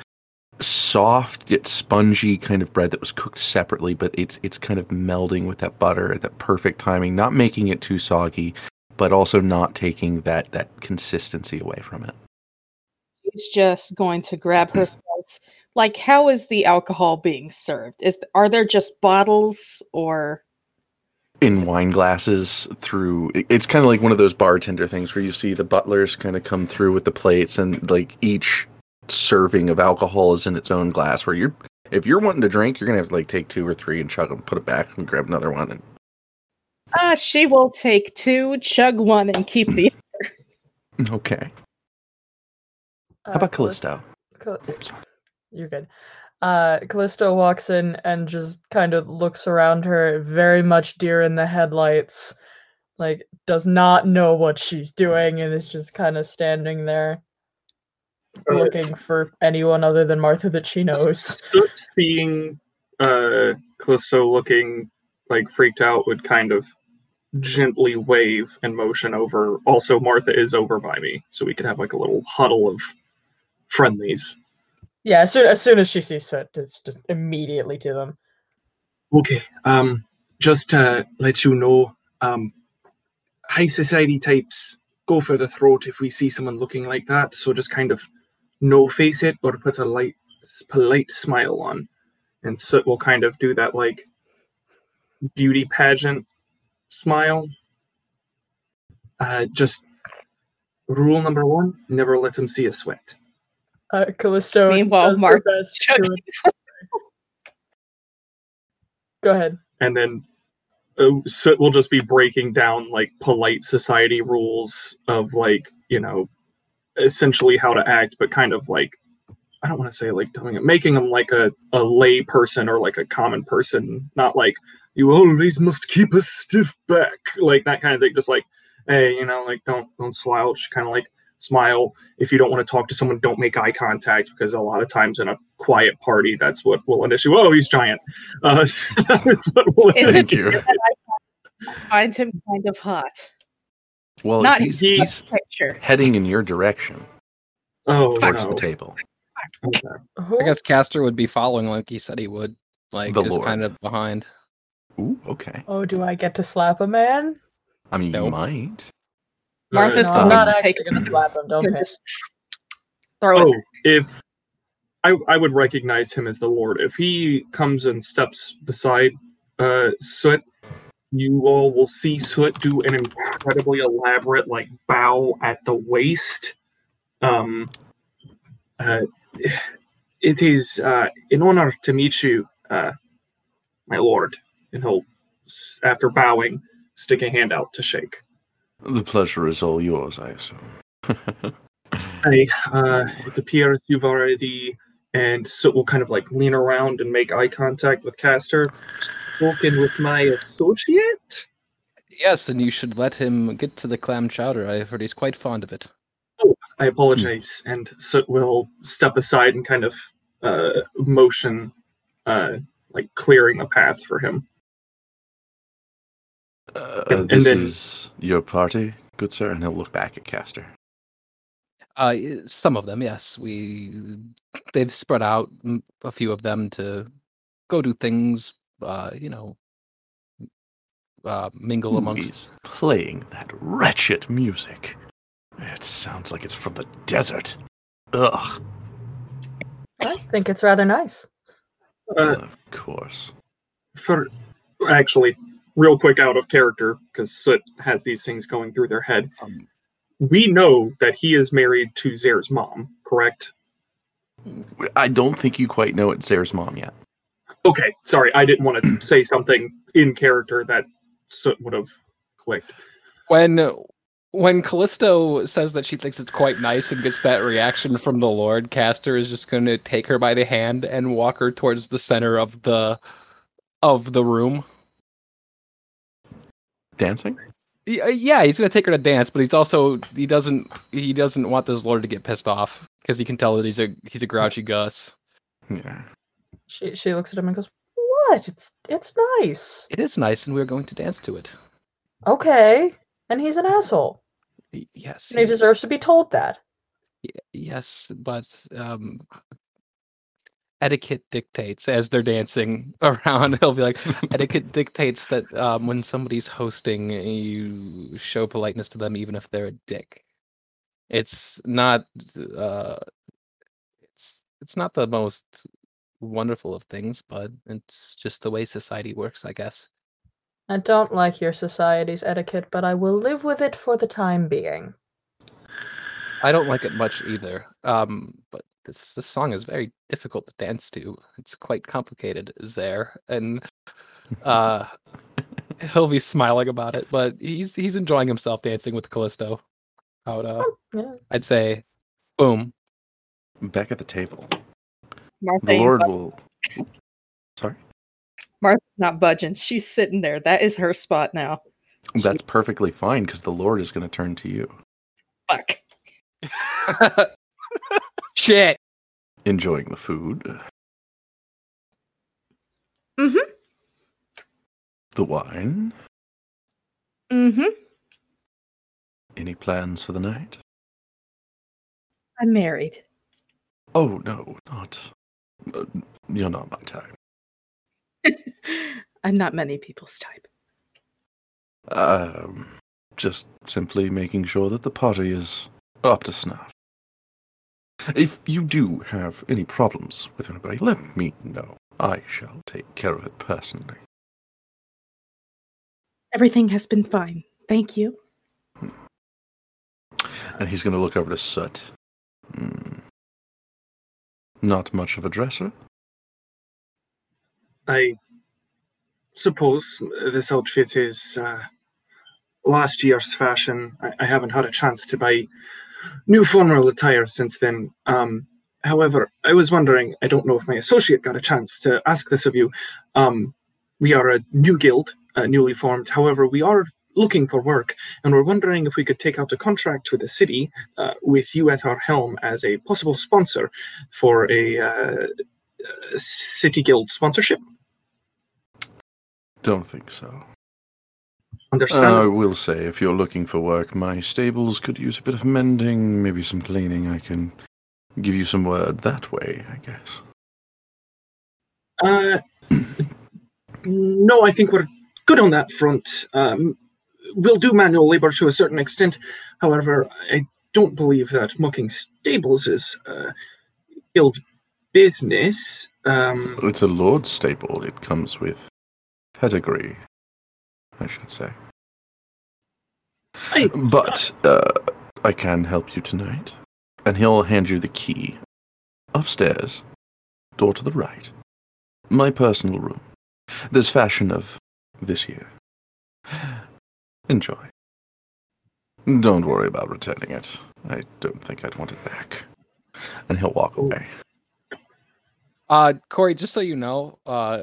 soft yet spongy kind of bread that was cooked separately, but it's it's kind of melding with that butter at that perfect timing, not making it too soggy, but also not taking that that consistency away from it. She's just going to grab herself. Like, how is the alcohol being served? Is are there just bottles or? in wine glasses through it's kind of like one of those bartender things where you see the butlers kind of come through with the plates and like each serving of alcohol is in its own glass where you're if you're wanting to drink you're gonna have to like take two or three and chug them put it back and grab another one and Uh, she will take two, chug one, and keep the. Other okay Uh, how about Callis- callisto Cal- You're good. Uh, Callisto walks in and just kind of looks around her, very much deer in the headlights. Like, does not know what she's doing and is just kind of standing there Looking for anyone other than Martha that she knows. Seeing uh Callisto looking like freaked out would kind of gently wave and motion over. Also, Martha is over by me, so we could have like a little huddle of friendlies. Yeah, as soon as, soon as she sees Soot, it's just immediately to them. Okay, um, just to let you know, um, high society types go for the throat if we see someone looking like that. So just kind of no face it or put a light, polite smile on, and so we'll kind of do that like beauty pageant smile. Uh, just rule number one: never let them see a sweat. Uh, Callisto Meanwhile, does Mark best to chugging. Go ahead. and then uh, so we'll just be breaking down like polite society rules of like you know essentially how to act but kind of like i don't want to say like telling it making them like a, a lay person or like a common person not like you always must keep a stiff back like that kind of thing just like hey you know like don't don't slouch kind of like smile if you don't want to talk to someone don't make eye contact because a lot of times in a quiet party that's what will initiate oh he's giant uh, that's what will Is it Thank you. I find him kind of hot? Well Not he's, he- he's Picture. heading in your direction Oh, towards no. the table Okay. I guess Castor would be following like he said he would, like The just Lord. kind of behind. Ooh, okay Oh, do I get to slap a man? i mean you might Martha's No, gonna actually take gonna slap him. Don't so just throw Oh, it. if I, I would recognize him as the Lord. If he comes and steps beside uh, Soot, you all will see Soot do an incredibly elaborate like bow at the waist. Um, uh, it is uh, an honor to meet you, uh, my lord. And he'll, after bowing, stick a hand out to shake. the pleasure is all yours i assume I, uh, it appears you've already, and so we'll kind of like lean around and make eye contact with Castor. Spoken with my associate. Yes, and you should let him get to the clam chowder. I've heard he's quite fond of it. Oh, I apologize, and so we'll step aside and kind of uh, motion, uh, like clearing a path for him. Uh, And- and this then- is your party, good sir, and he'll look back at Castor. Uh, some of them, yes. We they've spread out a few of them to go do things. Uh, you know, uh, mingle Who amongst. is playing that wretched music. It sounds like it's from the desert. Ugh. I think it's rather nice. Uh, of course. for actually, real quick out of character, because Soot has these things going through their head. Um, We know that he is married to Zare's mom, correct? I don't think you quite know it's Zare's mom yet. Okay, sorry, I didn't want to say something in character that would have clicked. when when Callisto says that she thinks it's quite nice and gets that reaction from the Lord, Castor is just going to take her by the hand and walk her towards the center of the of the room. Dancing? Y- uh, Yeah, he's going to take her to dance, but he's also he doesn't he doesn't want this Lord to get pissed off because he can tell that he's a he's a grouchy Gus. Yeah. She she looks at him and goes, "What? It's it's nice. It is nice, and we're going to dance to it. Okay." And he's an asshole. Yes, And he yes. deserves to be told that. Y- Yes, but um, etiquette dictates as they're dancing around. He'll be like, etiquette dictates that um, when somebody's hosting, you show politeness to them, even if they're a dick. It's not. Uh, it's it's not the most wonderful of things, but it's just the way society works, I guess. I don't like your society's etiquette, but I will live with it for the time being. I don't like it much either. Um, but this this song is very difficult to dance to. It's quite complicated, there, and uh, he'll be smiling about it. But he's he's enjoying himself dancing with Callisto. I would, uh, Yeah. I'd say, boom. Back at the table. Martha, The Lord will. Sorry? Martha's not budging. She's sitting there. That is her spot now. That's perfectly fine because the Lord is going to turn to you. Fuck. Shit. Enjoying the food, Mm-hmm. the wine. Mm-hmm. Any plans for the night? I'm married. Oh, no, not. Uh, you're not my type. I'm not many people's type. Um, just simply making sure that the party is up to snuff. If you do have any problems with anybody, let me know. I shall take care of it personally. Everything has been fine. Thank you. And he's going to look over to Soot. Hmm. Not much of a dresser. I suppose this outfit is uh, last year's fashion. I, I haven't had a chance to buy new formal attire since then. Um, however, I was wondering, I don't know if my associate got a chance to ask this of you. Um, we are a new guild, uh, newly formed. However, we are looking for work, and we're wondering if we could take out a contract with the city uh, with you at our helm as a possible sponsor for a uh, uh, city guild sponsorship. Don't think so. Understand? I will say, if you're looking for work, my stables could use a bit of mending, maybe some cleaning. I can give you some word that way, I guess. Uh, no, I think we're good on that front. Um, we'll do manual labor to a certain extent. However, I don't believe that mucking stables is uh, guild business. Um, It's a lord's stable. It comes with pedigree, I should say. I, But uh, I can help you tonight. And he'll hand you the key. Upstairs, door to the right. My personal room. This fashion of this year. Enjoy. Don't worry about returning it. I don't think I'd want it back. And he'll walk away. Uh, Corey, just so you know, uh,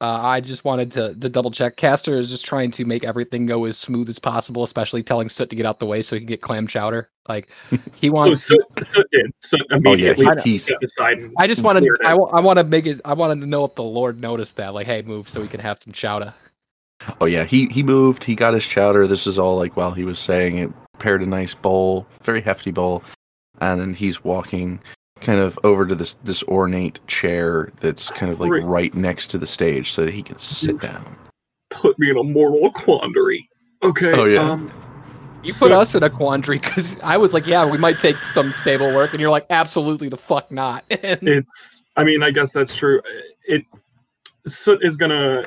uh, I just wanted to, to double check. Castor is just trying to make everything go as smooth as possible, especially telling Soot to get out the way so he can get clam chowder. Like he Oh, wants. so, so did. So immediately Oh, he- he's- stepped aside and I just wanted. cleared. I, I want to make it. I wanted to know if the Lord noticed that. Like, hey, move so we can have some chowder. Oh yeah, he he moved. He got his chowder. This is all like while he was saying it. Prepared a nice bowl, very hefty bowl, and then he's walking kind of over to this this ornate chair that's kind of like Right. right next to the stage so that he can sit down. put me in a moral quandary. Okay. Oh, yeah. Um, You so- put us in a quandary because I was like, yeah, we might take some stable work, and you're like, absolutely the fuck not. And It's. I mean, I guess that's true. It. Soot is gonna.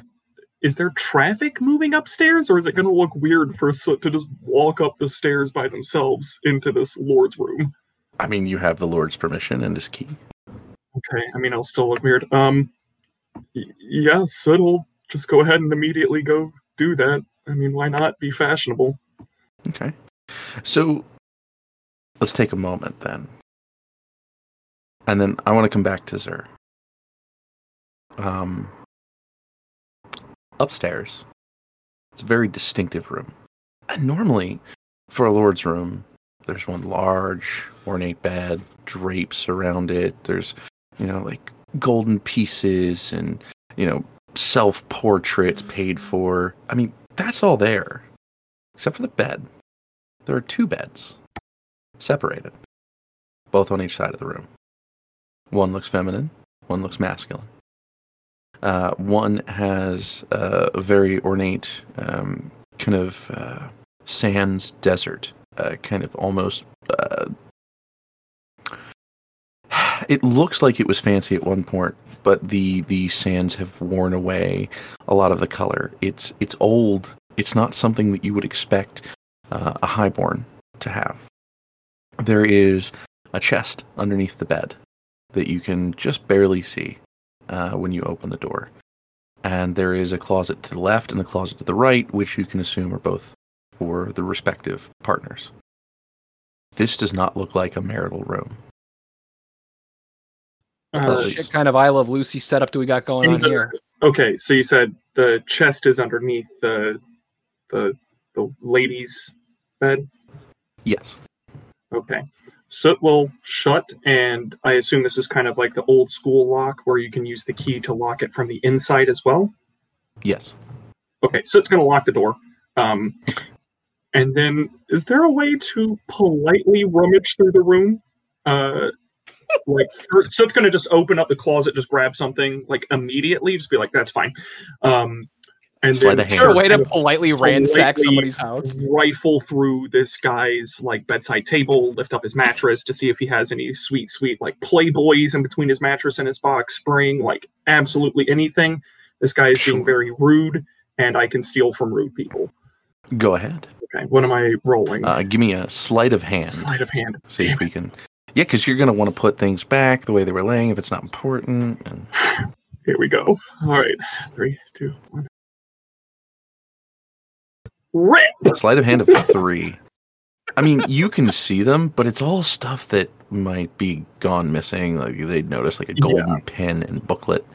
Is there traffic moving upstairs, or is it gonna look weird for Soot to just walk up the stairs by themselves into this lord's room? I mean, you have the Lord's permission and his key. Okay. I mean, I'll still look weird. Um. y- Yeah, Soot will just go ahead and immediately go do that. I mean, why not be fashionable? Okay. So let's take a moment then. And then I want to come back to Zer. Um, upstairs, it's a very distinctive room. And normally, for a lord's room, there's one large, ornate bed, drapes around it. There's, you know, like golden pieces and, you know, self portraits paid for. I mean, that's all there, except for the bed. There are two beds, separated, both on each side of the room. One looks feminine, one looks masculine. Uh, one has uh, a very ornate um, kind of uh, sands desert, uh, kind of almost. Uh, it looks like it was fancy at one point, but the the sands have worn away a lot of the color. It's it's old. It's not something that you would expect uh, a highborn to have. There is a chest underneath the bed that you can just barely see uh, when you open the door. And there is a closet to the left and a closet to the right, which you can assume are both for the respective partners. This does not look like a marital room. Uh, shit kind of I Love Lucy setup do we got going on the- here? Okay, so you said the chest is underneath the the the lady's bed. Yes. Okay. So it will shut, and I assume this is kind of like the old school lock where you can use the key to lock it from the inside as well. Yes. Okay, so it's going to lock the door. Um, and then, is there a way to politely rummage through the room? Uh, like, first, Soot's going to just open up the closet, just grab something like immediately, just be like, "That's fine." Um, and Slide then a hand. Sure, way to politely ransack politely somebody's house. rifle through this guy's like bedside table, lift up his mattress to see if he has any sweet, sweet like Playboys in between his mattress and his box spring, like absolutely anything. This guy is being very rude, and I can steal from rude people. Go ahead. Okay, what am I rolling? Uh, give me a sleight of hand. Sleight of hand. See if Damn we can. Yeah, because you're going to want to put things back the way they were laying if it's not important. And Here we go. All right, three, two, one. Rip. sleight of hand of three. I mean, you can see them, but it's all stuff that might be gone missing. Like they'd notice, like a golden pen and booklet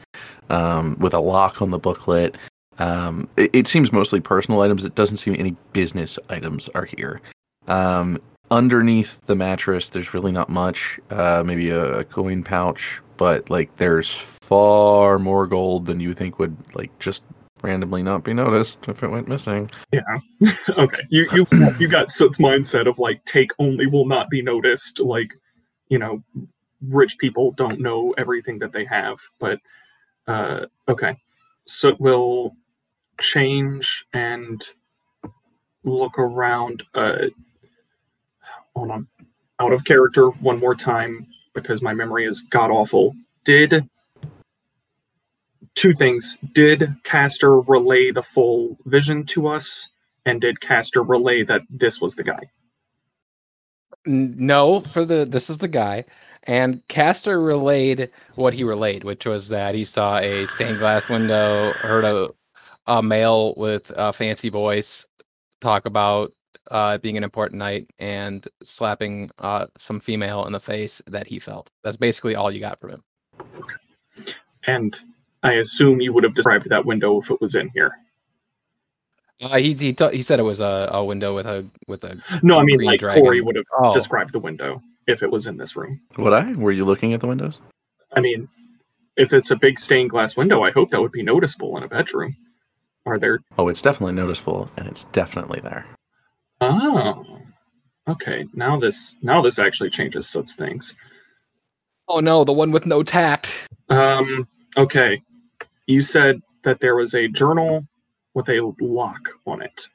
um, with a lock on the booklet. Um, it, it seems mostly personal items. It doesn't seem any business items are here. Um, underneath the mattress, there's really not much. Uh, maybe a, a coin pouch, but like there's far more gold than you think would like just randomly not be noticed if it went missing. Yeah. okay, you you you got Soot's mindset of like take only will not be noticed. Like, you know, rich people don't know everything that they have. But uh, okay, Soot will change and look around. Uh, hold on, out of character one more time because my memory is god awful. Did two things. Did Castor relay the full vision to us? And did Castor relay that this was the guy? No, for the this is the guy. And Castor relayed what he relayed, which was that he saw a stained glass window, heard a a male with a fancy voice talk about uh, being an important night and slapping uh, some female in the face that he felt. That's basically all you got from him. And I assume you would have described that window if it was in here. Uh, he he, t- he said it was a, a window with a with a No, I mean like dragon. Corey would have oh described the window if it was in this room. Would I? Were you looking at the windows? I mean, if it's a big stained glass window, I hope that would be noticeable in a bedroom. Are there? Oh, it's definitely noticeable, and it's definitely there. Oh, okay. Now this now this actually changes such things. oh no, the one with no tact. Um. Okay. You said that there was a journal with a lock on it.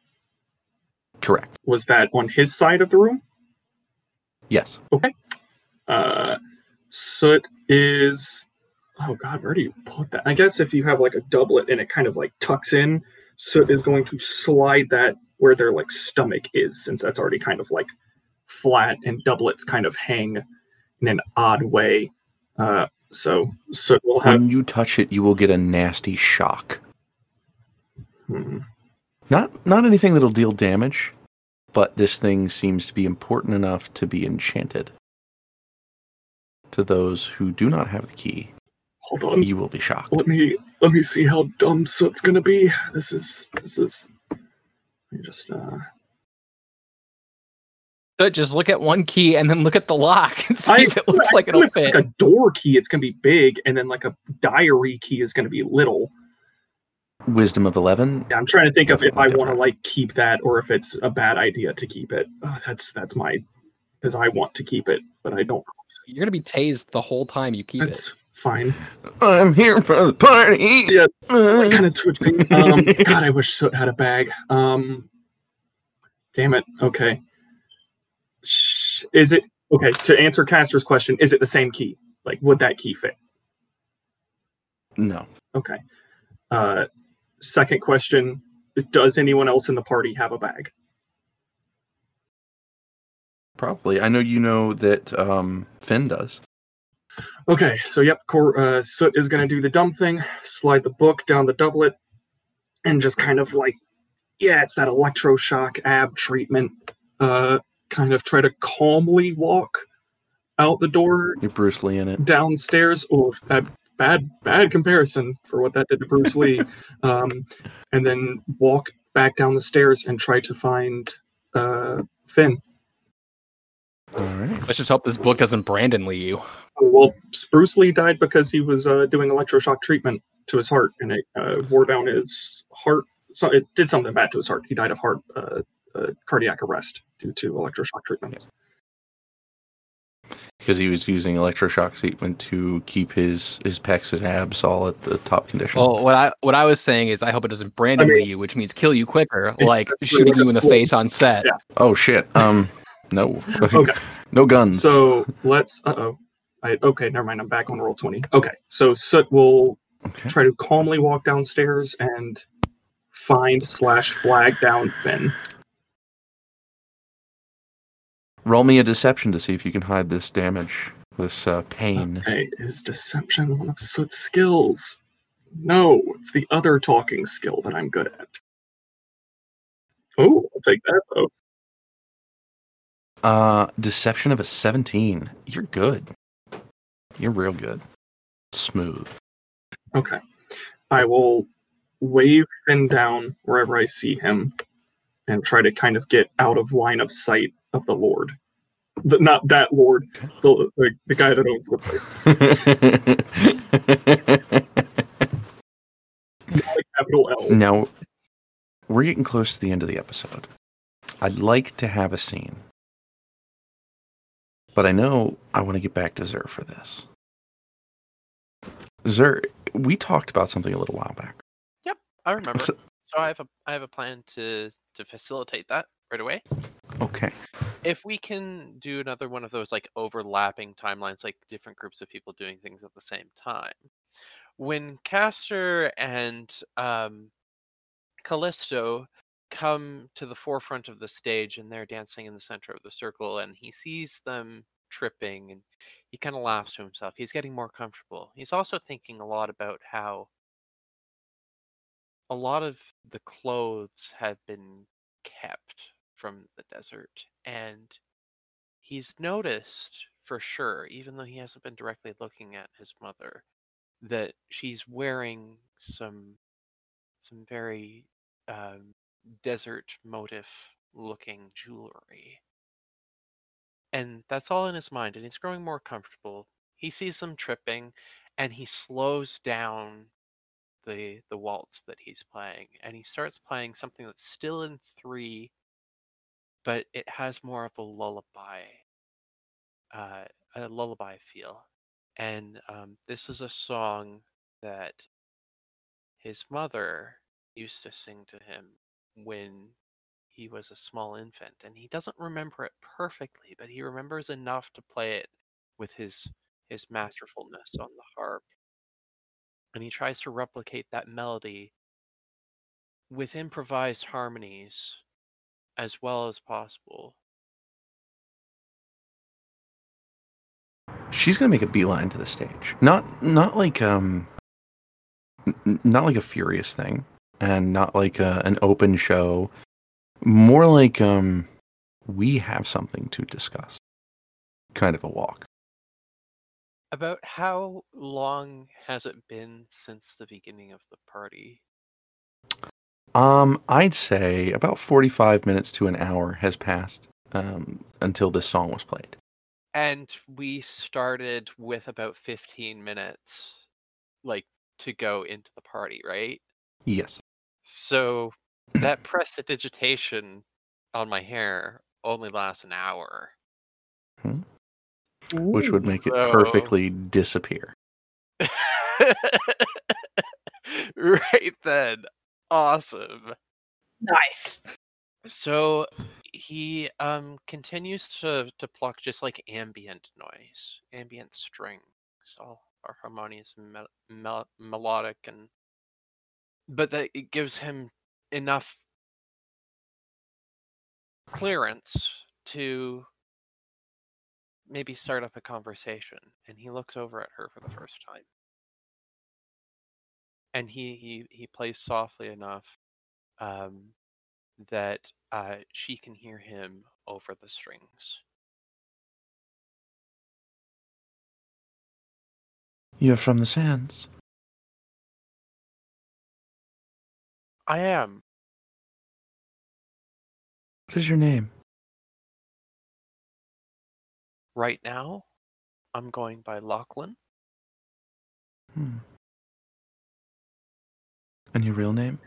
Correct. Was that on his side of the room? Yes. Okay. Uh, soot is. Oh God, where do you put that? I guess if you have like a doublet and it kind of like tucks in, so is going to slide that where their like stomach is, since that's already kind of like flat, and doublets kind of hang in an odd way. Uh, so soot will have. When you touch it, you will get a nasty shock. Hmm. Not not anything that'll deal damage, but this thing seems to be important enough to be enchanted. To those who do not have the key, Hold on. you will be shocked. Let me let me see how dumb soot's gonna be. This is this is. Let me just uh. But just look at one key and then look at the lock and see I- if it looks I like it'll fit. Like a door key, it's gonna be big, and then like a diary key is gonna be little. Wisdom of eleven. Yeah, I'm trying to think of if I want to like keep that or if it's a bad idea to keep it. Uh, that's that's my because I want to keep it, but I don't. You're gonna be tased the whole time you keep it. That's fine. I'm here for the party. Yeah, Uh, Like kind of twitching. Um, God, I wish Soot had a bag. Um, damn it. Okay. Is it okay to answer Castor's question? Is it the same key? Like, would that key fit? no. Okay. Uh, second question: Does anyone else in the party have a bag? Probably. I know you know that um, Finn does. Okay, so yep, Cor- uh, Soot is going to do the dumb thing, slide the book down the doublet, and just kind of like, yeah, it's that electroshock ab treatment. Uh, kind of try to calmly walk out the door You're Bruce Lee in it. downstairs. Oh, that bad, bad comparison for what that did to Bruce Lee. Um, and then walk back down the stairs and try to find uh, Finn. All right. Let's just hope this book doesn't Brandon Lee you. Well, Bruce Lee died because he was uh, doing electroshock treatment to his heart, and it uh, wore down his heart. So it did something bad to his heart. He died of heart uh, uh, cardiac arrest due to electroshock treatment. Because he was using electroshock treatment to keep his his pecs and abs all at the top condition. Well, what I what I was saying is I hope it doesn't Brandon I mean- you, which means kill you quicker, Yeah, like that's shooting you in the cool. face on set. Yeah. Oh shit. Um, no. Okay. no guns. So let's. Uh oh. I, okay, never mind. I'm back on roll twenty. Okay, so Soot will okay. try to calmly walk downstairs and find slash flag down Finn. Roll me a deception to see if you can hide this damage, this uh, pain. Okay, is deception one of Soot's skills? No, it's the other talking skill that I'm good at. Oh, I'll take that though. Uh, deception of a seventeen. You're good. You're real good. Smooth. Okay. I will wave Finn down wherever I see him and try to kind of get out of line of sight of the Lord. The, not that Lord, the, the, the guy that owns the place. Capital L. now, we're getting close to the end of the episode. I'd like to have a scene, but I know I want to get back to Zer for this. Zer, we talked about something a little while back. Yep, I remember. So- So, I have a I have a plan to to facilitate that right away. okay. If we can do another one of those like overlapping timelines, like different groups of people doing things at the same time. When Castor and um, Callisto come to the forefront of the stage and they're dancing in the center of the circle, and he sees them tripping and he kind of laughs to himself. He's getting more comfortable. He's also thinking a lot about how a lot of the clothes have been kept from the desert, and he's noticed for sure, even though he hasn't been directly looking at his mother, that she's wearing some some very um, desert motif looking jewelry. And that's all in his mind, and he's growing more comfortable. He sees them tripping, and he slows down the the waltz that he's playing, and he starts playing something that's still in three, but it has more of a lullaby, uh, a lullaby feel. And um, this is a song that his mother used to sing to him when he was a small infant and he doesn't remember it perfectly but he remembers enough to play it with his his masterfulness on the harp. And he tries to replicate that melody with improvised harmonies as well as possible. She's gonna make a beeline to the stage. Not not like um n- not like a furious thing and not like a, an open show. More like um we have something to discuss. Kind of a walk. About how long has it been since the beginning of the party? Um i'd say about 45 minutes to an hour has passed um until this song was played. And we started with about 15 minutes like to go into the party right? Yes so that prestidigitation on my hair only lasts an hour. Which would make it So- perfectly disappear. Right then. Awesome. Nice. so he um continues to to pluck just like ambient noise ambient strings all are harmonious and mel- mel- melodic and but that it gives him enough clearance to maybe start up a conversation and he looks over at her for the first time. And he he, he plays softly enough um, that uh, she can hear him over the strings. You're from the sands i am. What is your name? Right now i'm going by lachlan. Hmm. and your real name?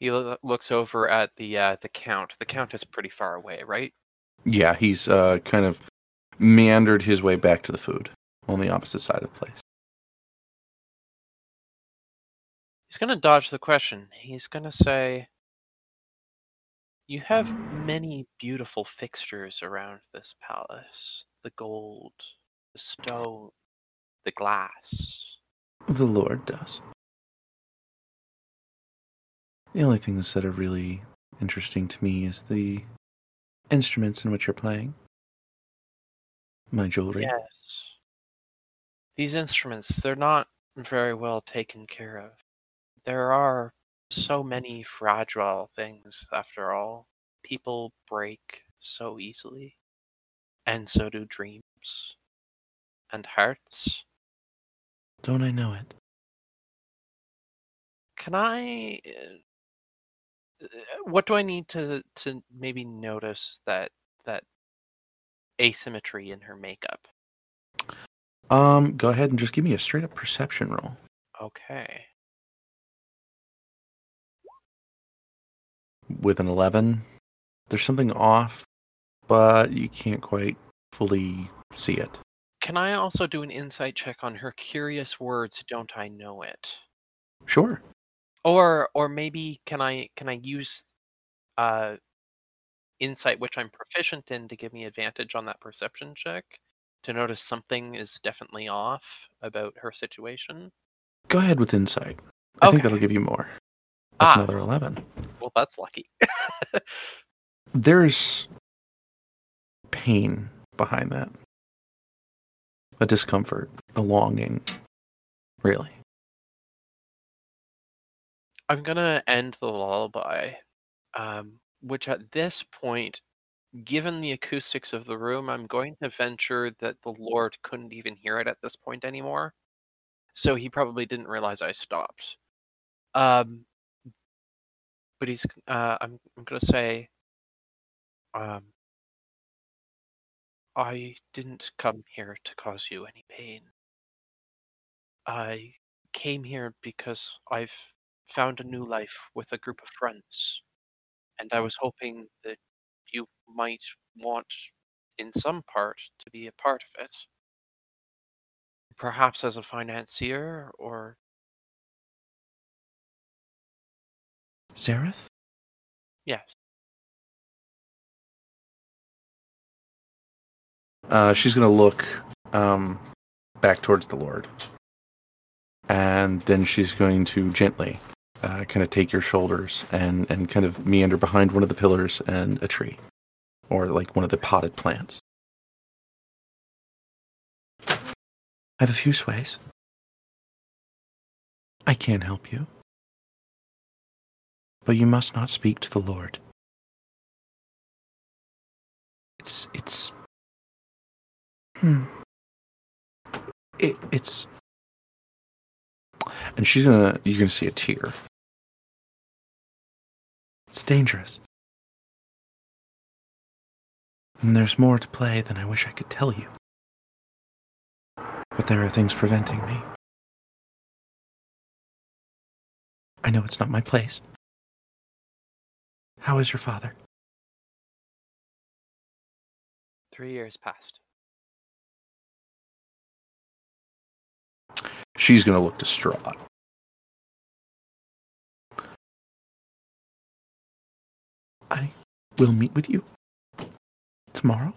He lo- looks over at the uh, the count. The count is pretty far away right? Yeah, he's uh, kind of meandered his way back to the food on the opposite side of the place. He's going to dodge the question. He's going to say, You have many beautiful fixtures around this palace the gold, the stone, the glass. The Lord does. The only thing that's that are really interesting to me is the instruments in which you're playing. My jewelry. Yes. These instruments, they're not very well taken care of. There are so many fragile things, after all. People break so easily, and so do dreams and hearts. Don't I know it? Can I? uh, uh, What do I need to to maybe notice that that asymmetry in her makeup? Um, go ahead and just give me a straight up perception roll. Okay. With an 11, there's something off, but you can't quite fully see it. Can I also do an insight check on her curious words? Don't I know it? Sure. Or or maybe can I can I use uh insight which I'm proficient in to give me advantage on that perception check to notice something is definitely off about her situation? Go ahead with insight. I think that'll give you more. That's Ah. another 11. Well, that's lucky. There's pain behind that. A discomfort, a longing, really. I'm gonna end the lullaby, um, which at this point, given the acoustics of the room, I'm going to venture that the Lord couldn't even hear it at this point anymore. So he probably didn't realize I stopped. Um, but he's uh, I'm I'm gonna say, um, I didn't come here to cause you any pain. I came here because I've found a new life with a group of friends, and I was hoping that you might want, in some part, to be a part of it. Perhaps as a financier, or Zareth? yes. Uh, she's going to look um, back towards the Lord. And then she's going to gently uh, kind of take your shoulders and, and kind of meander behind one of the pillars and a tree, or like one of the potted plants. I have a few sways. I can't help you. But you must not speak to the Lord. It's it's Hmm. It, it's. And she's gonna. You're gonna see a tear. It's dangerous. And there's more to play than I wish I could tell you. But there are things preventing me. I know it's not my place. How is your father? Three years passed. She's going to look distraught. I will meet with you tomorrow.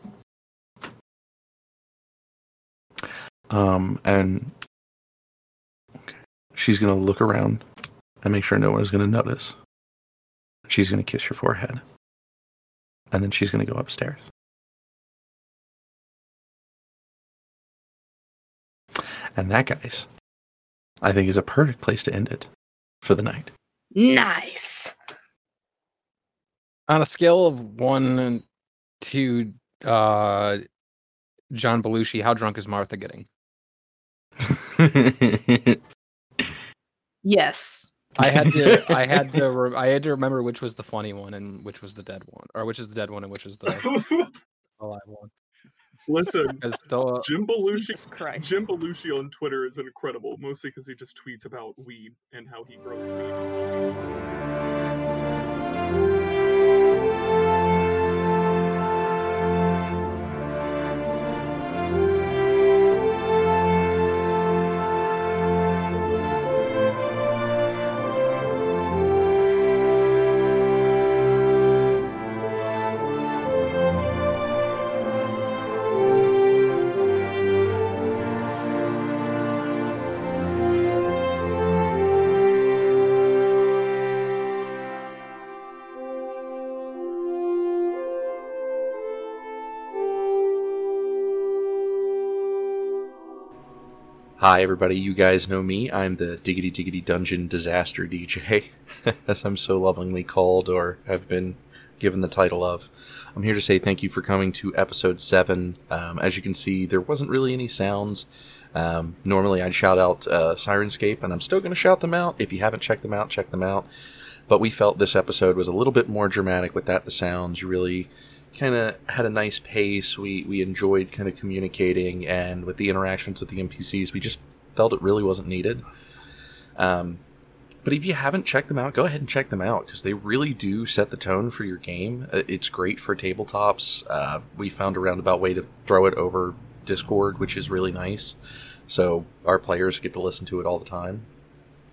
Um, and okay. she's going to look around and make sure no one is going to notice. She's going to kiss your forehead. And then she's going to go upstairs. And that, guys, I think is a perfect place to end it for the night. Nice. On a scale of one to uh, John Belushi, how drunk is Martha getting? Yes. I had to, I had to, re- I had to remember which was the funny one and which was the dead one, or which is the dead one and which is the alive one. Listen, Because the Jim Belushi. Jesus Christ. Jim Belushi on Twitter is incredible, mostly because he just tweets about weed and how he grows weed. Hi, everybody. You guys know me. I'm the Diggity Diggity Dungeon Disaster DJ, as I'm so lovingly called or have been given the title of. I'm here to say thank you for coming to episode 7. Um, as you can see, there wasn't really any sounds. Um, normally, I'd shout out uh, Syrinscape, and I'm still going to shout them out. If you haven't checked them out, check them out. But we felt this episode was a little bit more dramatic without the sounds. You really kind of had a nice pace. We we enjoyed kind of communicating, and with the interactions with the NPCs, we just felt it really wasn't needed. Um, but if you haven't checked them out, go ahead and check them out because they really do set the tone for your game. It's great for tabletops. Uh, we found a roundabout way to throw it over Discord, which is really nice. So our players get to listen to it all the time.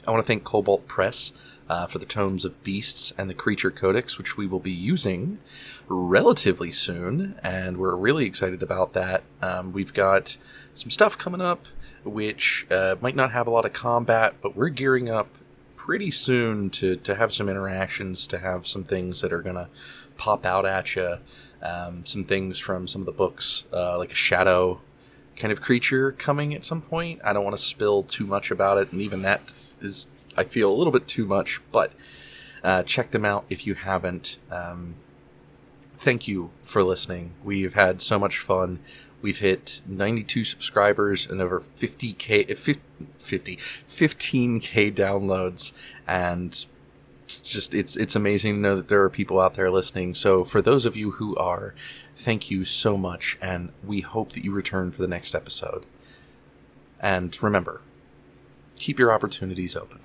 I want to thank Kobold Press uh, for the Tomes of Beasts and the Creature Codex, which we will be using relatively soon, and we're really excited about that. Um, we've got some stuff coming up, which uh, might not have a lot of combat, but we're gearing up pretty soon to, to have some interactions, to have some things that are going to pop out at you. Um, some things from some of the books, uh, like a shadow kind of creature coming at some point. I don't want to spill too much about it, and even that is I feel a little bit too much, but uh, check them out if you haven't. Um, thank you for listening. We've had so much fun. We've hit 92 subscribers and over 50k, 50, 15k downloads, and just it's it's amazing to know that there are people out there listening. So for those of you who are, thank you so much, and we hope that you return for the next episode. And remember, keep your opportunities open.